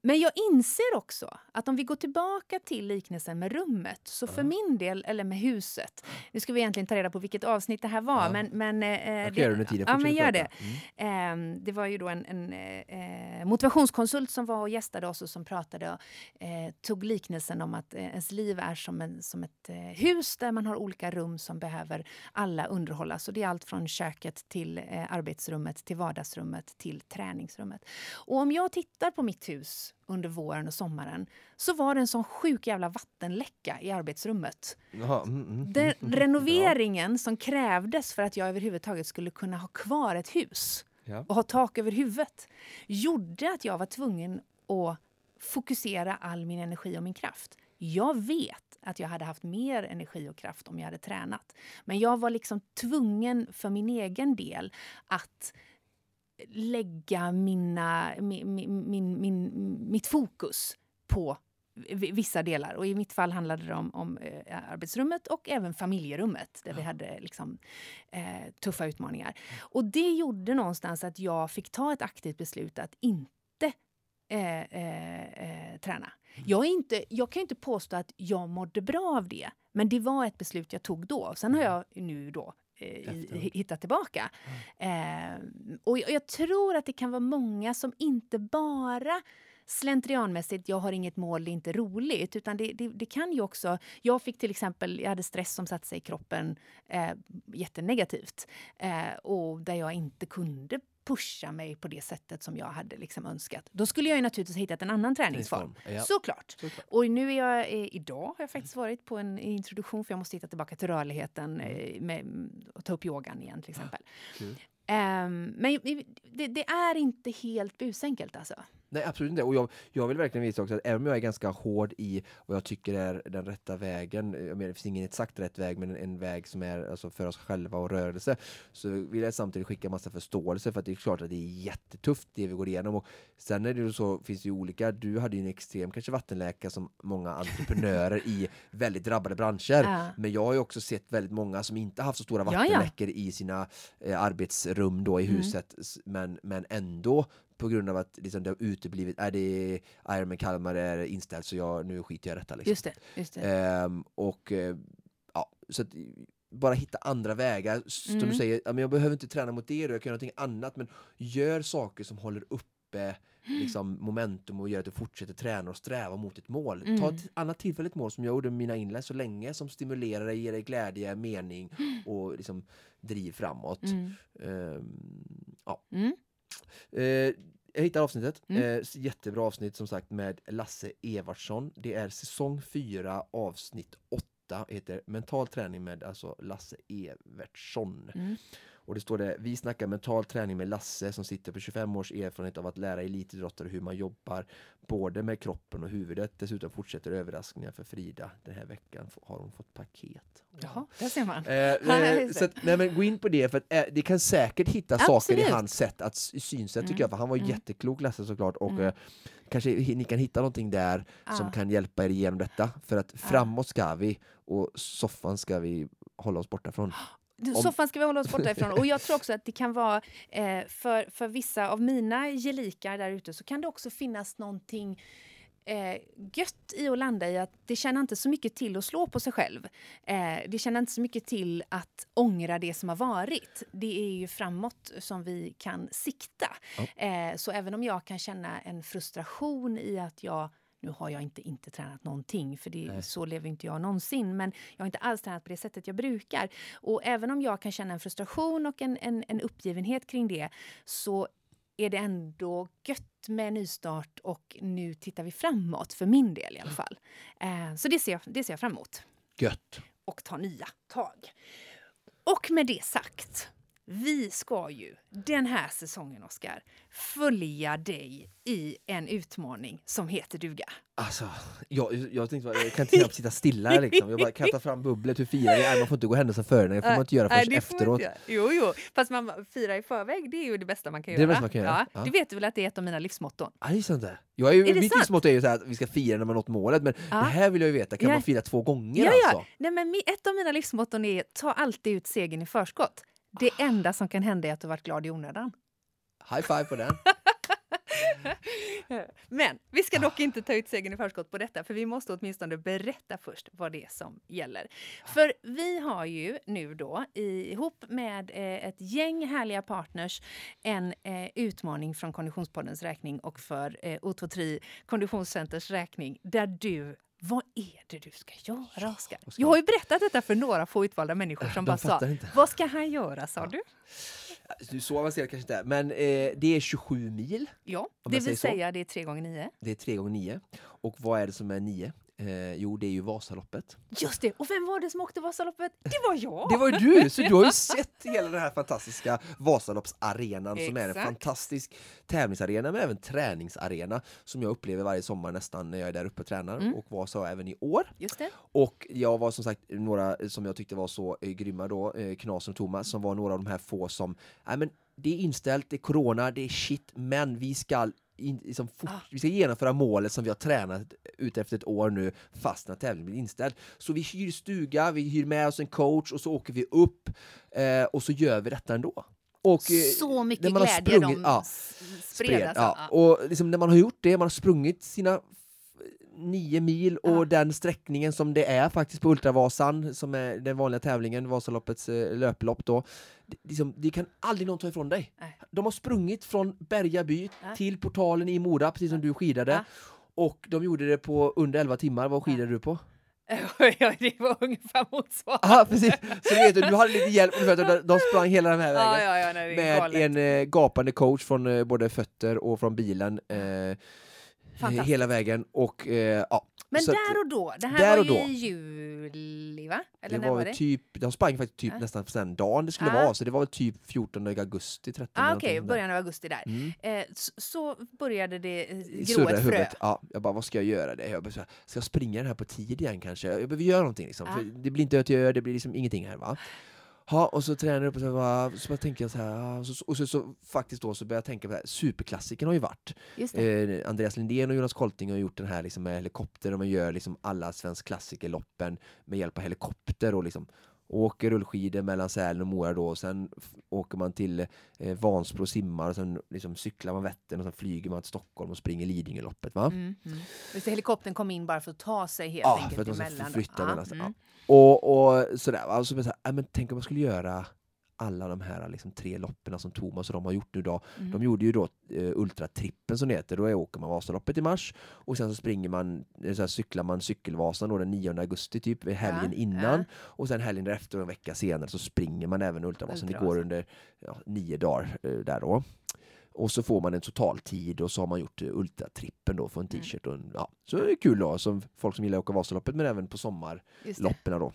men jag inser också att om vi går tillbaka till liknelsen med rummet, så för
Ja.
min del, eller med huset, nu ska vi egentligen ta reda på vilket avsnitt det här var,
Ja.
men... men eh,
Jag
det-
under tiden.
Ja, men gör det.
Mm.
Eh, det var ju då en, en eh, motivationskonsult som var och gästade oss och som pratade och eh, tog liknelsen om att eh, ens liv är som, en, som ett eh, hus där man har olika rum som behöver alla underhållas. Och det är allt från köket till eh, arbetsrummet, till vardagsrummet, till träningsrummet. Och om jag tittar på mitt hus under våren och sommaren så var det en sån sjuk jävla vattenläcka i arbetsrummet.
Jaha, mm, mm,
Den
mm.
renoveringen som krävdes för att jag överhuvudtaget skulle kunna ha kvar ett hus
Ja.
och ha tak över huvudet gjorde att jag var tvungen att fokusera all min energi och min kraft. Jag vet att jag hade haft mer energi och kraft om jag hade tränat. Men jag var liksom tvungen för min egen del att lägga mina, min, min, min, mitt fokus på vissa delar. Och I mitt fall handlade det om, om eh, arbetsrummet och även familjerummet där vi hade liksom, eh, tuffa utmaningar. Och Det gjorde någonstans att jag fick ta ett aktivt beslut att inte eh, eh, eh, träna. Jag, är inte, jag kan inte påstå att jag mådde bra av det, men det var ett beslut jag tog då. Sen har jag nu då i-
Efteråt.
hittat tillbaka. Eh, och jag, jag tror att det kan vara många som inte bara slentrianmässigt, jag har inget mål, det är inte roligt. Utan det, det, det kan ju också... Jag fick till exempel, jag hade stress som satte sig i kroppen eh, jättenegativt. Eh, och där jag inte kunde pusha mig på det sättet som jag hade liksom önskat. Då skulle jag ju naturligtvis ha hittat en annan träningsform.
Ja.
Såklart.
Såklart.
Och nu är jag, eh, idag har jag faktiskt varit på en introduktion för jag måste hitta tillbaka till rörligheten eh, med, och ta upp yogan igen till exempel.
Kul.
Ehm, men det, det är inte helt busenkelt alltså.
Nej, absolut inte. Och jag, jag vill verkligen visa också att även om jag är ganska hård i vad jag tycker är den rätta vägen, jag menar, det finns ingen exakt rätt väg, men en, en väg som är alltså, för oss själva och rörelse, så vill jag samtidigt skicka massa förståelse för att det är klart att det är jättetufft det vi går igenom. Och sen är det ju så, finns det ju olika, du hade ju en extrem kanske vattenläka som många entreprenörer i väldigt drabbade branscher.
Ja.
Men jag har ju också sett väldigt många som inte haft så stora
Ja, ja.
vattenläckor i sina eh, arbetsrum då i
Mm.
huset, men, men ändå på grund av att liksom, det har uteblivit, är det Ironman Kalmar är inställt så jag, nu skiter jag i detta. Liksom.
Just det. Just det.
Ehm, och eh, ja, så att bara hitta andra vägar. Som
Mm.
du säger, men jag behöver inte träna mot det, då, jag kan göra någonting annat, men gör saker som håller uppe liksom, momentum och gör att du fortsätter träna och sträva mot ett mål. Ta
Mm.
ett annat tillfälligt mål som jag gjorde med mina inlägg så länge, som stimulerar dig, ger dig glädje, mening och liksom, driv framåt.
Mm.
Ehm, ja.
Mm.
Eh, jag hittade avsnittet.
Mm.
Eh, jättebra avsnitt som sagt med Lasse Evertsson. Det är säsong 4 avsnitt 8 heter Mental träning med alltså Lasse Evertsson.
Mm.
Och det står det, vi snackar mental träning med Lasse som sitter på 25 års erfarenhet av att lära elitidrottare hur man jobbar både med kroppen och huvudet. Dessutom fortsätter överraskningar för Frida. Den här veckan har hon fått paket.
Jaha, där ser man.
Eh, eh, så att, nej, men gå in på det för att eh, det kan säkert hitta saker i
Absolut.
hans sätt att synsätt tycker
Mm.
jag för han var
Mm.
jätteklok Lasse såklart och
Mm.
eh, kanske ni kan hitta någonting där som
Ja.
kan hjälpa er igenom detta för att framåt ska vi och soffan ska vi hålla oss borta från. Om-
Soffan ska vi hålla oss borta ifrån. Och jag tror också att det kan vara, eh, för, för vissa av mina gelikar där ute så kan det också finnas någonting eh, gött i att landa i att det känner inte så mycket till att slå på sig själv. Eh, det känner inte så mycket till att ångra det som har varit. Det är ju framåt som vi kan sikta. Eh, så även om jag kan känna en frustration i att jag nu har jag inte inte tränat någonting, för det,
Nej.
så lever inte jag någonsin. Men jag har inte alls tränat på det sättet jag brukar. Och även om jag kan känna en frustration och en, en, en uppgivenhet kring det så är det ändå gött med nystart och nu tittar vi framåt, för min del i alla fall. Eh, så det ser, jag, det ser jag fram emot.
Gött!
Och ta nya tag. Och med det sagt, vi ska ju den här säsongen, Oskar, följa dig i en utmaning som heter duga.
Alltså, jag, jag tänkte bara, jag kan inte sitta stilla liksom. Jag bara, kan jag ta fram bubblet? Hur firar vi? Nej, man får inte gå händelsen före, det får man inte göra
det får man
efteråt.
Jo, jo. Fast man firar i förväg, det är ju det bästa man kan
Det det
göra.
bästa man kan göra,
Ja,
ja.
Du vet väl att det är ett av mina livsmotton?
Ja, det är sant det. Jag är ju,
Är det
mitt
sant?
livsmotto är ju så här att vi ska fira när man nått målet, men
Ja.
det här vill jag ju veta, kan
Ja.
man fira två gånger
Ja, ja.
alltså?
Nej, men ett av mina livsmotton är ta alltid ut segern i förskott. Det enda som kan hända är att du varit glad i onödan.
High five på den.
Men vi ska dock inte ta ut segern i förskott på detta, för vi måste åtminstone berätta först vad det är som gäller. För vi har ju nu då ihop med eh, ett gäng härliga partners en eh, utmaning från Konditionspoddens räkning och för eh, O23 Konditionscenters räkning där du vad är det du ska göra, Oskar?
ska
Jag har ju berättat detta för några få utvalda människor som
De
bara sa,
inte.
vad ska han göra, sa du?
Du, Så avancerat kanske inte men eh, det är 27 mil.
Ja, det vill
säger så.
säga det är tre gånger nio.
Det är 3 gånger 9 Och vad är det som är 9? Eh, jo, det är ju Vasaloppet.
Just det! Och vem var det som åkte Vasaloppet? Det var jag!
Det var ju du! Så du har ju sett hela den här fantastiska Vasaloppsarenan som är en
Exakt.
fantastisk tävlingsarena men även träningsarena som jag upplever varje sommar nästan när jag är där uppe och tränar
Mm.
och var så även i år.
Just det.
Och jag var som sagt några som jag tyckte var så eh, grymma då, eh, Knasen och Thomas, som var några av de här få som, nej men det är inställt, det är corona, det är shit, men vi ska in, liksom fort,
Ah.
vi ska genomföra målet som vi har tränat ut efter ett år nu fast när tävlingen blir inställd. Så vi hyr stuga, vi hyr med oss en coach och så åker vi upp eh, och så gör vi detta ändå. Och, eh,
Så mycket glädje
sprungit-
de
ja, spred.
Alltså.
ja. Och liksom när man har gjort det, man har sprungit sina nio mil och
Ja.
den sträckningen som det är faktiskt på Ultravasan, som är den vanliga tävlingen, Vasaloppets eh, löplopp då. Det, liksom, det kan aldrig någon ta ifrån dig.
Nej.
De har sprungit från Bergaby
Ja.
till portalen i Mora, precis som du skidade.
Ja.
Och de gjorde det på under 11 timmar. Vad skidade du på?
det var ungefär motsvarande.
Ja, precis. Så vet du, du hade lite hjälp. Du de- sprang hela den här vägen.
Ja, ja, nej,
med
galet.
en eh, gapande coach från eh, både fötter och från bilen. Eh. Hela vägen och eh, ja.
Men
så att-
där och då, det här var ju i juli va? Eller
det
när
var
var det?
typ, de sprang faktiskt typ
Ja.
nästan den dagen det skulle
Ah.
vara, så det var väl typ 14 augusti, 13
Ah, Okej,
där.
början av augusti där.
Mm.
Eh, så, så började det eh,
i
ett frö.
Ja, jag bara, vad ska jag göra? Det? Jag bara, ska jag springa den här på tid igen kanske? Jag behöver göra någonting liksom. För det blir inte öt det blir liksom ingenting här va. Ja, och så tränar jag upp och så, bara, så bara tänker jag så här, och så, och så, så faktiskt då så börjar jag tänka på det här, superklassiken har ju varit. Eh, Andreas Lindén och Jonas Kolting har gjort den här liksom med helikopter och man gör liksom alla svensk klassikerloppen med hjälp av helikopter och liksom åker rullskidor mellan Sälen och Mora då och sen åker man till eh, Vansbro och simmar och sen liksom cyklar man Vättern och sen flyger man till Stockholm och springer Lidingöloppet va?
Mm, mm. Helikoptern kom in bara för att ta sig helt
Ja,
enkelt
för att de
emellan.
flytta
Ja,
mellan
mm.
Och, och sådär va, och så här, men tänk om man skulle göra alla de här liksom, tre loppen som Thomas och de har gjort nu då.
Mm.
De gjorde ju då eh, Ultratrippen som det heter, då är- åker man Vasaloppet i mars och sen så springer man, eh, så här, cyklar man Cykelvasan då den 9 augusti typ, helgen
Ja,
innan
ja.
och sen helgen därefter och en vecka senare så springer man även Ultravasan. Det går under ja, nio dagar eh, där då. Och så får man en totaltid och så har man gjort eh, Ultratrippen då för en
Mm.
t-shirt och en, ja, så är det kul då som folk som gillar att åka Vasaloppet men även på sommar
Just det.
loppen då.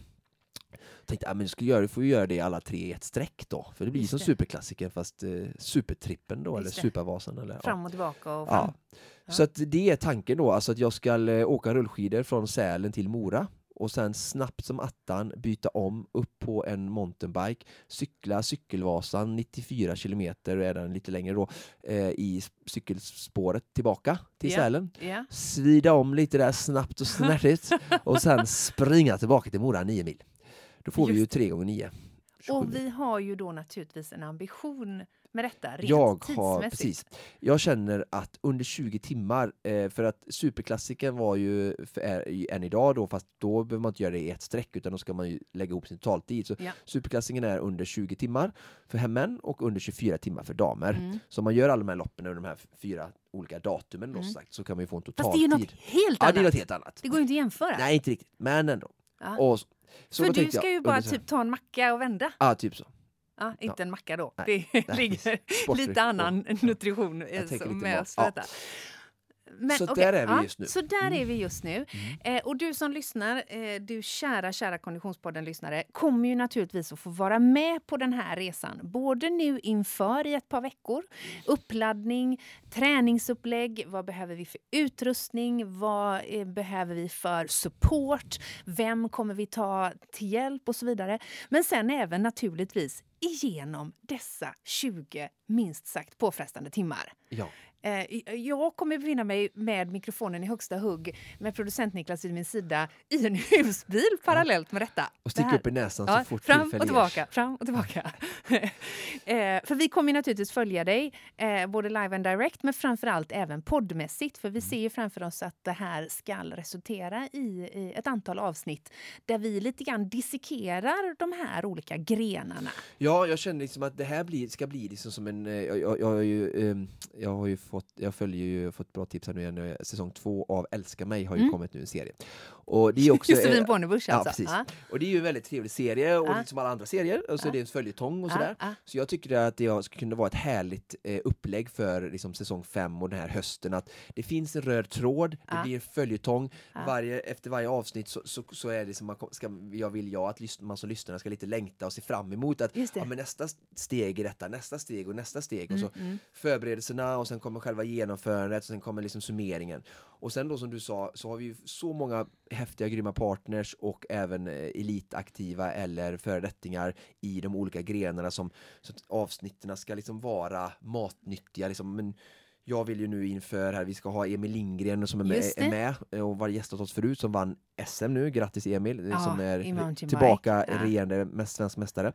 Tänkte, ja, men ska göra, får vi göra det alla tre i ett streck då. För det blir
Just
som
det.
superklassiker fast eh, supertrippen då,
Just
eller
det.
supervasan. Eller.
Fram och tillbaka och fram.
Ja.
Ja.
Så att det är tanken då, alltså att jag ska eh, åka rullskidor från Sälen till Mora och sen snabbt som attan byta om upp på en mountainbike, cykla Cykelvasan 94 kilometer och är den lite längre då eh, i cykelspåret tillbaka till
Ja.
Sälen.
Ja.
Svida om lite där snabbt och snärtigt och sen springa tillbaka till Mora 9 mil. Då får vi ju
Just
3 gånger 9
Och vi har ju då naturligtvis en ambition med detta rent
Jag har, precis. Jag känner att under 20 timmar, eh, för att superklassiken var ju är, än idag då, fast då behöver man inte göra det i ett streck utan då ska man ju lägga ihop sin totaltid. Så
Ja.
superklassiken är under 20 timmar för män och under 24 timmar för damer.
Mm.
Så om man gör alla de här loppen under de här fyra olika datumen
Mm.
sagt, så kan man ju få en
Fast det är ju
totaltid.
något helt
Ja,
annat.
det är något helt annat.
Det går ju inte att jämföra.
Nej, inte riktigt, men ändå.
Ja.
Och så,
För du ska ju bara typ ta en macka och vända.
Ja, typ så.
Ja, inte en macka då.
Nej,
det ligger lite annan nutrition eh, med oss
Ja.
Men,
Så
okej,
där är vi just nu.
Så där
Mm.
är vi just nu.
Mm.
Eh, och du som lyssnar, eh, du kära, kära Konditionspodden-lyssnare, kommer ju naturligtvis att få vara med på den här resan. Både nu inför i ett par veckor, uppladdning, träningsupplägg, vad behöver vi för utrustning, vad eh, behöver vi för support, vem kommer vi ta till hjälp och så vidare. Men sen även naturligtvis igenom dessa 20 minst sagt påfrestande timmar.
Ja.
Eh, Jag kommer befinna mig med mikrofonen i högsta hugg med producent Niklas vid min sida i en husbil parallellt med detta.
Och sticka
Det
upp i näsan
Ja,
så fort
fram och tillbaka, fram och tillbaka. eh, för vi kommer naturligtvis följa dig, eh, både live and direct, men framförallt även poddmässigt. För vi
Mm.
ser ju framför oss att det här ska resultera i, ett antal avsnitt där vi lite grann dissekerar de här olika grenarna.
Ja, jag känner liksom att det här blir, ska bli liksom som en... eh, Jag, jag, jag, har ju, ehm, jag har ju fått, jag följer ju, fått bra tips här nu igen. Säsong två av Älska mig har ju
Mm.
kommit nu, en serie. Och det är också...
Josefin
eh,
Bornebusch
ja,
alltså.
precis.
Ja,
Och det är ju en väldigt trevlig serie, och lite som alla andra serier. Och så
Ja.
är det en följetong och sådär. Så jag tycker att det skulle kunna vara ett härligt eh, upplägg för liksom, säsong fem och den här hösten. Att det finns en röd tråd, det blir en följetong. Varje, efter varje avsnitt så, så, så är det som man, kom- ska, jag vill jag att man som lyssnare ska lite längta och se fram emot att ja, men nästa steg i detta, nästa steg och nästa steg. Och så
Mm, mm.
förberedelserna och sen kommer själva genomförandet och sen kommer liksom summeringen. Och sen då som du sa så har vi ju så många häftiga grymma partners och även eh, elitaktiva eller föredettingar i de olika grenarna som så att avsnitten ska liksom vara matnyttiga liksom. Men jag vill ju nu inför här, vi ska ha Emil Lindgren som är med, är med eh, och var gäst hos oss förut som vann SM nu, grattis Emil,
Ja,
som är tillbaka.
Ja.
regerande mest svensk mästare.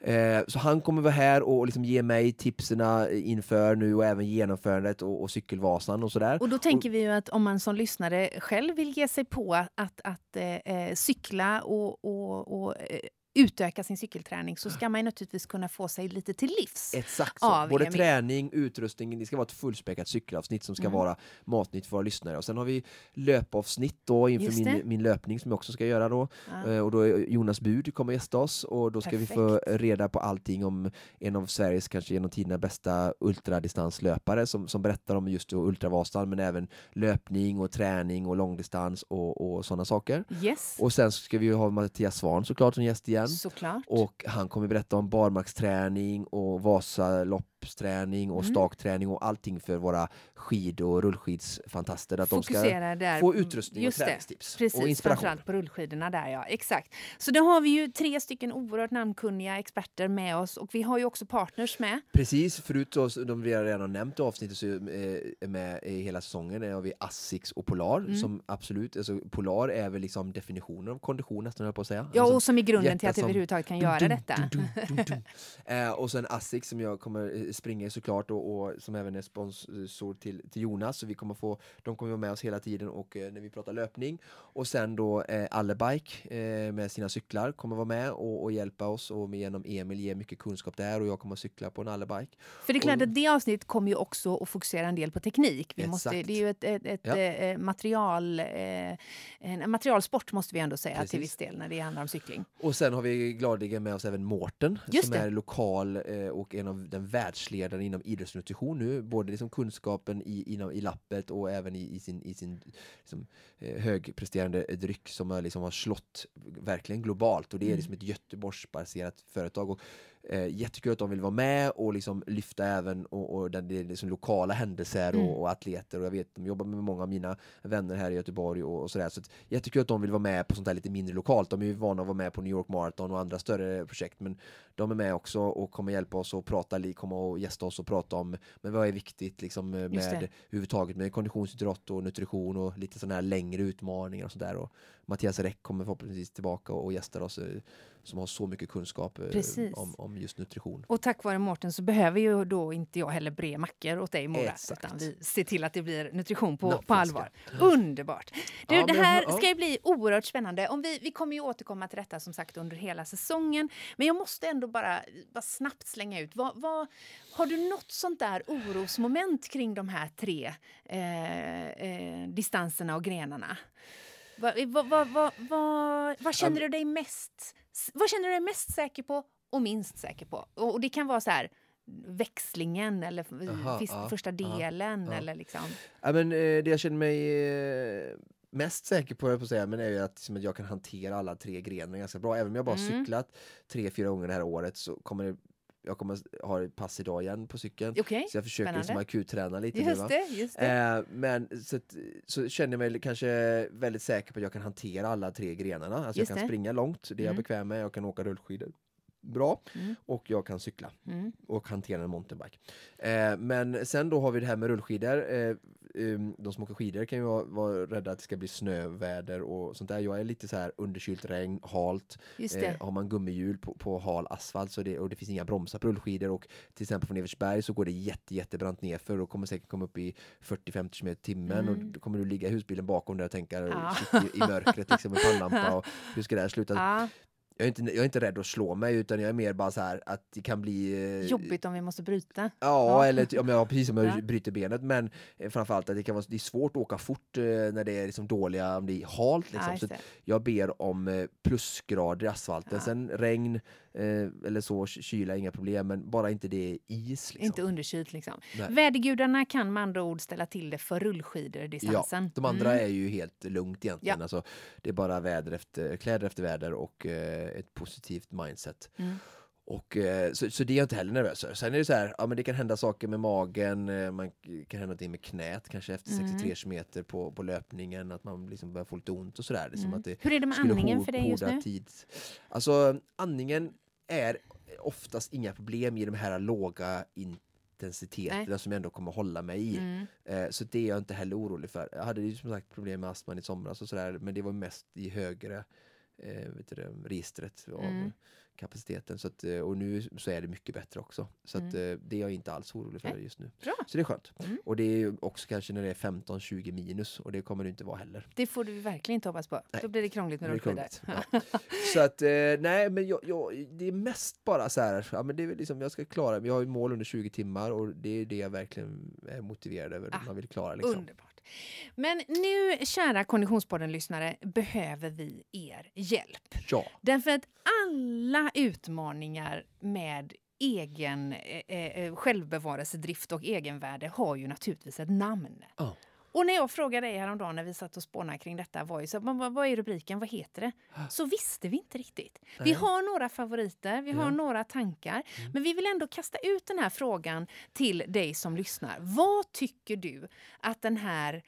Eh, så han kommer vara här och liksom ge mig tipserna inför nu och även genomförandet och, och cykelvasan och sådär.
Och då tänker vi ju att om man som lyssnare själv vill ge sig på att, att, eh, eh, cykla och, och, och eh, utöka sin cykelträning så ska man naturligtvis kunna få sig lite till livs.
Exakt så. Både
Emil.
träning, utrustning, det ska vara ett fullspäckat cykelavsnitt som ska
Mm.
vara matnytt för våra lyssnare. Och sen har vi löpavsnitt då inför min, min löpning som jag också ska göra då.
Ja.
Eh, Och då är Jonas Bud kommer gästa oss och då ska vi få
Perfekt.
reda på allting om en av Sveriges kanske genom tiderna bästa ultradistanslöpare som, som berättar om just Ultravasan men även löpning och träning och långdistans och, och sådana saker.
Yes,
Och sen ska vi ju ha Mattias Svahn såklart som gäst igen.
Såklart.
Och han kommer berätta om barmarksträning och Vasaloppsträning och
Mm.
stakträning och allting för våra skid och rullskidsfantaster. Att de ska
Fokusera där.
få utrustning
Just
och träningstips och
Precis,
inspiration.
framförallt på rullskidorna där ja, exakt. Så då har vi ju tre stycken oerhört namnkunniga experter med oss och vi har ju också partners med.
Precis, förut då, så de vi har redan nämnt i avsnittet så eh, är med i hela säsongen är har vi Asics och Polar
Mm.
som absolut, alltså Polar är väl liksom definitionen av kondition nästan höll på att säga.
Ja,
Alltså,
och som är grunden till att vi överhuvudtaget kan
dum,
göra detta.
dum, dum, dum, dum. Eh, och sen Asics som jag kommer eh, springa i såklart och, och som även är sponsor till, till Jonas. Så vi kommer få, de kommer vara med oss hela tiden och eh, när vi pratar löpning. Och sen då eh, Allebike eh, med sina cyklar kommer vara med och, och hjälpa oss och med genom Emil ge mycket kunskap där och jag kommer att cykla på en Allebike.
För det är klart
Och-
att det avsnittet kommer ju också att fokusera en del på teknik. Vi måste, det är ju ett, ett, ett
Ja.
eh, material, eh, en materialsport måste vi ändå säga till
Precis.
viss del när det handlar om cykling.
Och sen har vi gladeligen med oss även Mårten som är lokal eh, och en av den världsledaren inom idrottsnutrition nu. Både liksom kunskapen i, inom, i lappet och även i, i sin, i sin liksom, eh, högpresterande dryck som har, liksom har slått verkligen globalt. Och det är
Mm.
liksom ett Göteborgsbaserat företag. Och, eh, jättekul att de vill vara med och liksom lyfta även och, och där det liksom lokala händelser
Mm.
och, och atleter. Och jag vet, de jobbar med många av mina vänner här i Göteborg och, och sådär. Så att, jättekul att de vill vara med på sånt där lite mindre lokalt. De är ju vana att vara med på New York Marathon och andra större projekt. Men de är med också och kommer hjälpa oss att prata, komma och gästa oss och prata om men vad är viktigt liksom, eh, med överhuvudtaget med konditionsidrott och nutrition och lite sådana här längre utmaningar och sådär. Och Mattias Räck kommer förhoppningsvis tillbaka och gästar oss eh, som har så mycket kunskap eh,
Precis.
om, om just nutrition.
Och tack vare Mårten så behöver ju då inte jag heller bre mackor åt dig Mora.
Exakt.
Utan vi ser till att det blir nutrition på, på allvar. Underbart! Du,
Ja,
det här
ja.
ska ju bli oerhört spännande. Om vi, vi kommer ju återkomma till detta som sagt under hela säsongen. Men jag måste ändå bara, bara snabbt slänga ut. Vad, vad, har du något sånt där orosmoment kring de här tre eh, eh, distanserna och grenarna? Vad, vad, vad, vad, vad känner du dig mest vad känner du dig mest säker på och minst säker på? Och, och det kan vara så här växlingen eller
Aha,
fis-
ja,
första delen
ja.
eller liksom.
Ja, men, eh, det jag känner mig eh, mest säker på, på att säga, men är ju att, liksom, att jag kan hantera alla tre grenarna ganska bra. Även om jag bara
Mm.
cyklat tre, fyra gånger det här året så kommer det, jag kommer ha ett pass idag igen på cykeln.
Okej,
Så jag försöker
spännande.
liksom akutträna lite nu.
just
Va?
det. Just det.
Eh, men så, så känner jag mig kanske väldigt säker på att jag kan hantera alla tre grenarna. Alltså
Just
jag kan
det.
springa långt, det är jag
Mm.
bekväm med. Jag kan åka rullskidor bra
Mm.
och jag kan cykla
Mm.
och hantera en mountainbike. Eh, men sen då har vi det här med rullskidor. Eh, de som åker skidor kan ju vara, vara rädda att det ska bli snöväder och sånt där. Jag är lite så här underkylt regn, halt. Eh, har man gummihjul på, på hal asfalt så det, och det finns inga bromsar på rullskidor och till exempel från Evertsberg så går det jätte, jättebrant nerför och kommer säkert komma upp i 40-50 km i timmen och
Mm.
då kommer du ligga i husbilen bakom där och tänka
Ja.
i, i mörkret liksom med pannlampa och hur ska det här sluta?
Ja,
Jag är, inte, jag är inte rädd att slå mig utan jag är mer bara så här att det kan bli eh,
jobbigt om vi måste bryta.
Ja,
Ja.
eller om jag, precis som jag
Ja.
bryter benet men eh, framförallt att det kan vara det är svårt att åka fort eh, när det är liksom dåliga, om det är halt
Ja,
liksom.
just
så jag ber om plusgrader i asfalten,
Ja.
sen regn eller så, ky- kyla inga problem men bara inte det är is. Liksom.
Inte underkylt liksom.
Nej.
Vädergudarna kan med andra ord ställa till det för rullskidor-distansen.
De andra
Mm.
är ju helt lugnt egentligen.
Ja.
Alltså, det är bara väder efter, kläder efter väder och ett positivt mindset.
Mm.
Och, eh, så, så det är jag inte heller nervös för. Sen är det så här, ja men det kan hända saker med magen, eh, man kan hända någonting med knät kanske efter
Mm.
63 kilometer på, på löpningen, att man liksom börjar få lite ont och sådär. Liksom
Mm.
att det
Hur är det med andningen för dig just nu?
Tid. Alltså andningen är oftast inga problem i de här låga intensiteterna
Nej.
som jag ändå kommer hålla mig i.
Mm.
Eh, så det är jag inte heller orolig för. Jag hade ju som sagt problem med astman i somras och sådär, men det var mest i högre eh, vet du, registret av
Mm.
kapaciteten. Så att, eh, och nu så är det mycket bättre också. Så att,
Mm.
eh, det är jag inte alls orolig för just nu.
Bra.
Så det är skönt.
Mm.
Och det är också kanske när det är 15-20 minus och det kommer det inte vara heller.
Det får du verkligen inte hoppas på.
Nej.
Då blir det krångligt med rullskidor.
Ja. Så att, eh, nej men jag, jag, det är mest bara så här, ja men det är liksom, jag ska klara, jag har ju mål under 20 timmar och det är det jag verkligen är motiverad över,
Ah,
man vill klara liksom.
Underbart. Men nu, kära Konditionspodden-lyssnare, behöver vi er hjälp.
Ja,
Därför att alla utmaningar med egen eh, eh, självbevarelsedrift och egenvärde har ju naturligtvis ett namn.
Ja.
Och när jag frågade dig häromdagen när vi satt och spånade kring detta, var ju så, "Men vad, vad är rubriken, vad heter det? Så visste vi inte riktigt. Vi har några favoriter, vi har
Ja.
några tankar,
Mm.
men vi vill ändå kasta ut den här frågan till dig som lyssnar. Vad tycker du att den här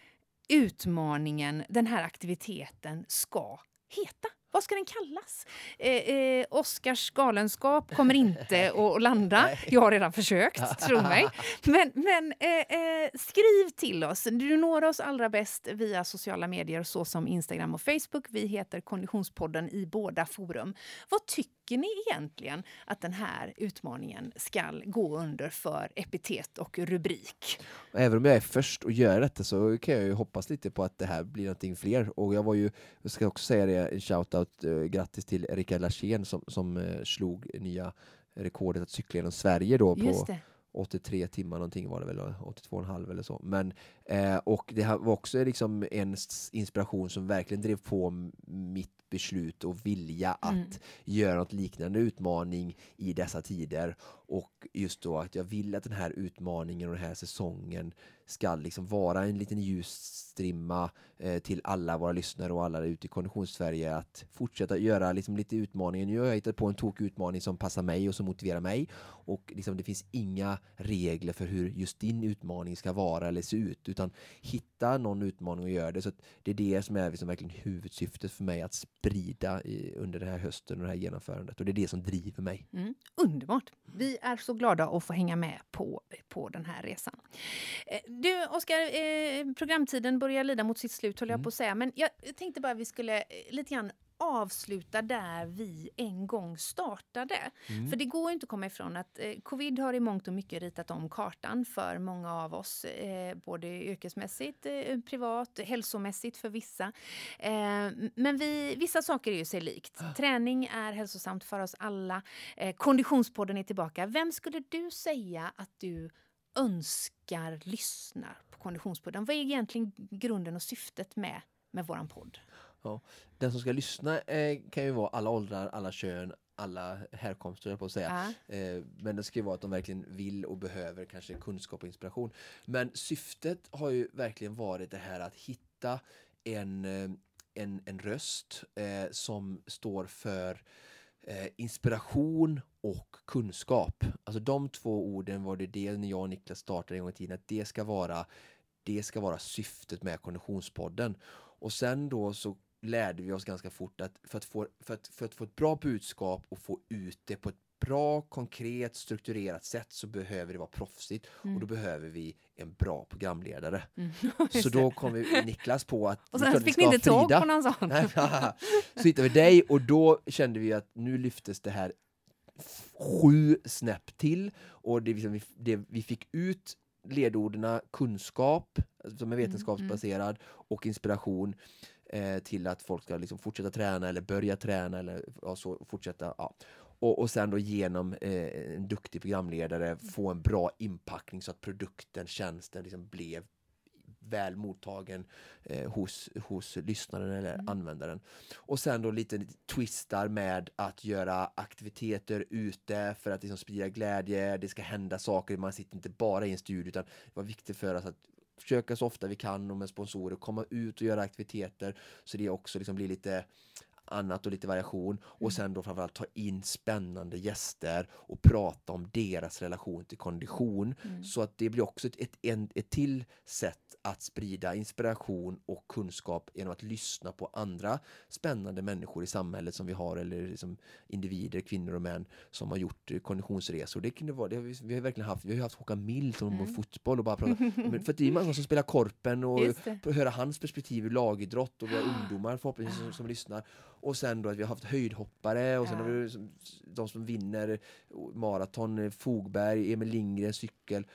utmaningen, den här aktiviteten ska heta? Vad ska den kallas? Eh, eh, Oscars galenskap kommer inte att landa. Jag har redan försökt, tro mig. Men, men eh, eh, skriv till oss. Du når oss allra bäst via sociala medier såsom Instagram och Facebook. Vi heter Konditionspodden i båda forum. Vad tycker ni egentligen att den här utmaningen ska gå under för epitet och rubrik?
och även om jag är först och gör detta så kan jag ju hoppas lite på att det här blir någonting fler. Och jag var ju, jag ska också säga det, en shoutout, eh, grattis till Rickard Larsén som, som eh, slog nya rekordet att cykla genom Sverige då på
Just det.
83 timmar någonting var det väl, 82,5 eller så. Men, eh, och det var också liksom en inspiration som verkligen drev på mitt beslut och vilja att
Mm.
göra något liknande utmaning i dessa tider. Och just då att jag vill att den här utmaningen och den här säsongen ska liksom vara en liten ljusstrimma eh, till alla våra lyssnare och alla ute i Konditionssverige att fortsätta göra liksom lite utmaningar. Nu har jag hittat på en tokig utmaning som passar mig och som motiverar mig och liksom det finns inga regler för hur just din utmaning ska vara eller se ut utan hitta någon utmaning och gör det. Så att det är det som är liksom verkligen huvudsyftet för mig att sprida i, under den här hösten och det här genomförandet och det är det som driver mig.
Mm, underbart! Vi är så glada att få hänga med på, på den här resan. Eh, Du, Oskar, eh, programtiden börjar lida mot sitt slut, höll jag
Mm.
på att säga. Men jag tänkte bara vi skulle eh, lite grann avsluta där vi en gång startade.
Mm.
För det går inte att komma ifrån att eh, covid har i mångt och mycket ritat om kartan för många av oss. Eh, både yrkesmässigt, eh, privat, hälsomässigt för vissa. Eh, men vi, vissa saker är ju sig likt. Träning är hälsosamt för oss alla. Eh, konditionspodden är tillbaka. Vem skulle du säga att du önskar lyssnar på Konditionspodden? Vad är egentligen grunden och syftet med, med våran podd?
Den som ska lyssna eh, kan ju vara alla åldrar, alla kön, alla härkomster, på att säga.
Ja.
Eh, men det ska ju vara att de verkligen vill och behöver kanske kunskap och inspiration. Men syftet har ju verkligen varit det här att hitta en, eh, en, en röst eh, som står för eh, inspiration och kunskap. Alltså de två orden var det det när jag och Niklas startade en gång i tiden, att det ska vara det ska vara syftet med Konditionspodden. Och sen då så lärde vi oss ganska fort att för att få, för att, för att få ett bra budskap och få ut det på ett bra, konkret, strukturerat sätt så behöver det vara proffsigt och då behöver vi en bra programledare.
Mm.
Så då kom vi, Niklas på att
Och sen fick ni inte tag på någon sån.
Så hittade vi dig och då kände vi att nu lyftes det här sju snäpp till och det, liksom, vi, det, vi fick ut ledorden kunskap, som är vetenskapsbaserad, och inspiration eh, till att folk ska liksom fortsätta träna eller börja träna eller ja, så, fortsätta. Ja. Och, och sen då genom eh, en duktig programledare få en bra inpackning så att produkten, tjänsten liksom blev väl mottagen eh, hos, hos lyssnaren eller användaren. Och sen då lite, lite twistar med att göra aktiviteter ute för att liksom sprida glädje, det ska hända saker, man sitter inte bara i en studio utan det var viktigt för oss att försöka så ofta vi kan och med sponsorer komma ut och göra aktiviteter så det också liksom blir lite annat och lite variation och sen då framförallt ta in spännande gäster och prata om deras relation till kondition så att det blir också ett, ett, ett till sätt att sprida inspiration och kunskap genom att lyssna på andra spännande människor i samhället som vi har eller liksom individer, kvinnor och män som har gjort eh, konditionsresor. Det kunde vara, det har vi, vi har verkligen haft, vi har haft Håkan Mild som mm. fotboll och bara pratat, för det är många som spelar korpen och höra hans perspektiv ur lagidrott och vi har ungdomar förhoppningsvis som, som lyssnar. Och sen då att vi har haft höjdhoppare och sen
Ja.
har vi de som vinner maraton, eh, Fogberg, Emil Lindgren, cykel.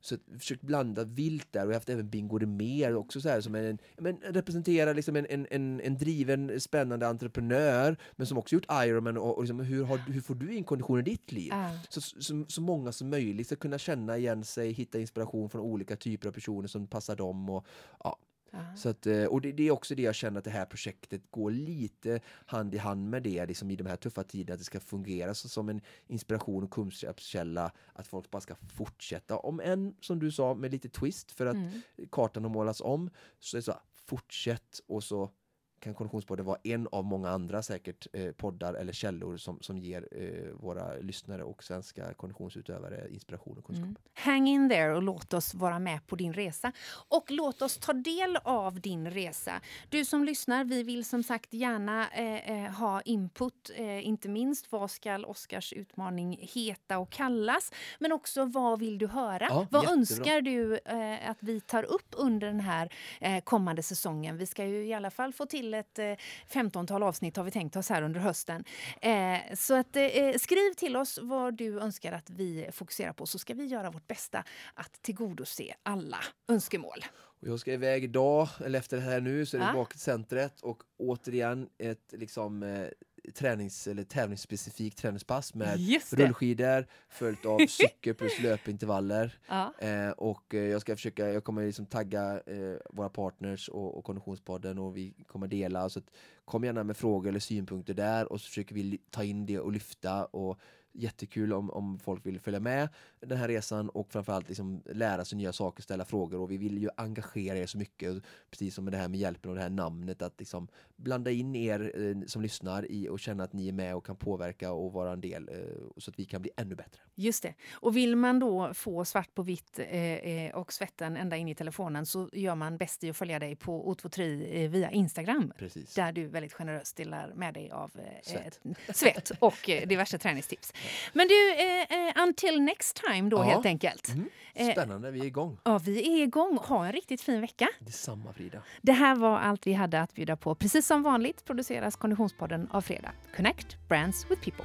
Så vi försökt blanda vilt där och vi har haft även Bingo mer också så här som en, men representerar liksom en, en, en, en driven, spännande entreprenör men som också gjort Ironman och, och liksom, hur, har, hur får du in kondition i ditt liv?
Ja.
Så, så, så många som möjligt ska kunna känna igen sig, hitta inspiration från olika typer av personer som passar dem. Och, ja. Så att, eh, och det, det är också det jag känner att det här projektet går lite hand i hand med det liksom i de här tuffa tiderna, att det ska fungera så, som en inspiration och kunskapskälla, att folk bara ska fortsätta, om än som du sa med lite twist för att
Mm.
kartan har målats om, så är det så fortsätt och så kan Konditionspodden vara en av många andra säkert eh, poddar eller källor som, som ger eh, våra lyssnare och svenska konditionsutövare inspiration och kunskap.
Mm. Hang in there och låt oss vara med på din resa. Och låt oss ta del av din resa. Du som lyssnar, vi vill som sagt gärna eh, eh, ha input. Eh, inte minst vad ska Oscars utmaning heta och kallas? Men också vad vill du höra?
Ja,
vad
jättebra.
önskar du eh, att vi tar upp under den här kommande säsongen? Vi ska ju i alla fall få till ett eh, 15-tal avsnitt har vi tänkt oss här under hösten. Eh, så att, eh, skriv till oss vad du önskar att vi fokuserar på så ska vi göra vårt bästa att tillgodose alla önskemål.
Jag ska iväg idag, eller efter det här nu, så är det
Ja.
till centret och återigen ett liksom tränings eller tävlingsspecifikt träningspass med rullskidor följt av cykel plus löpintervaller.
Ja.
Eh, och eh, jag ska försöka, jag kommer liksom tagga eh, våra partners och, och Konditionspodden och vi kommer dela. Så att, kom gärna med frågor eller synpunkter där och så försöker vi ta in det och lyfta. Och jättekul om, om folk vill följa med den här resan och framförallt liksom lära sig nya saker, ställa frågor och vi vill ju engagera er så mycket. Precis som med det här med hjälpen och det här namnet att liksom blanda in er eh, som lyssnar i och känna att ni är med och kan påverka och vara en del eh, så att vi kan bli ännu bättre.
Just det. Och vill man då få svart på vitt eh, eh, och svetten ända in i telefonen så gör man bäst i att följa dig på O23 eh, via Instagram.
Precis.
Där du väldigt generöst delar med dig av eh,
Svett.
svett och diverse träningstips. Men du, eh, eh, until next time då
Ja.
helt enkelt.
Mm.
Eh,
Spännande, vi är igång.
Ja, vi är igång. Ha en riktigt fin vecka.
Detsamma Frida.
Det här var allt vi hade att bjuda på. Precis som vanligt produceras Konditionspodden av Fredag. Connect Brands with People.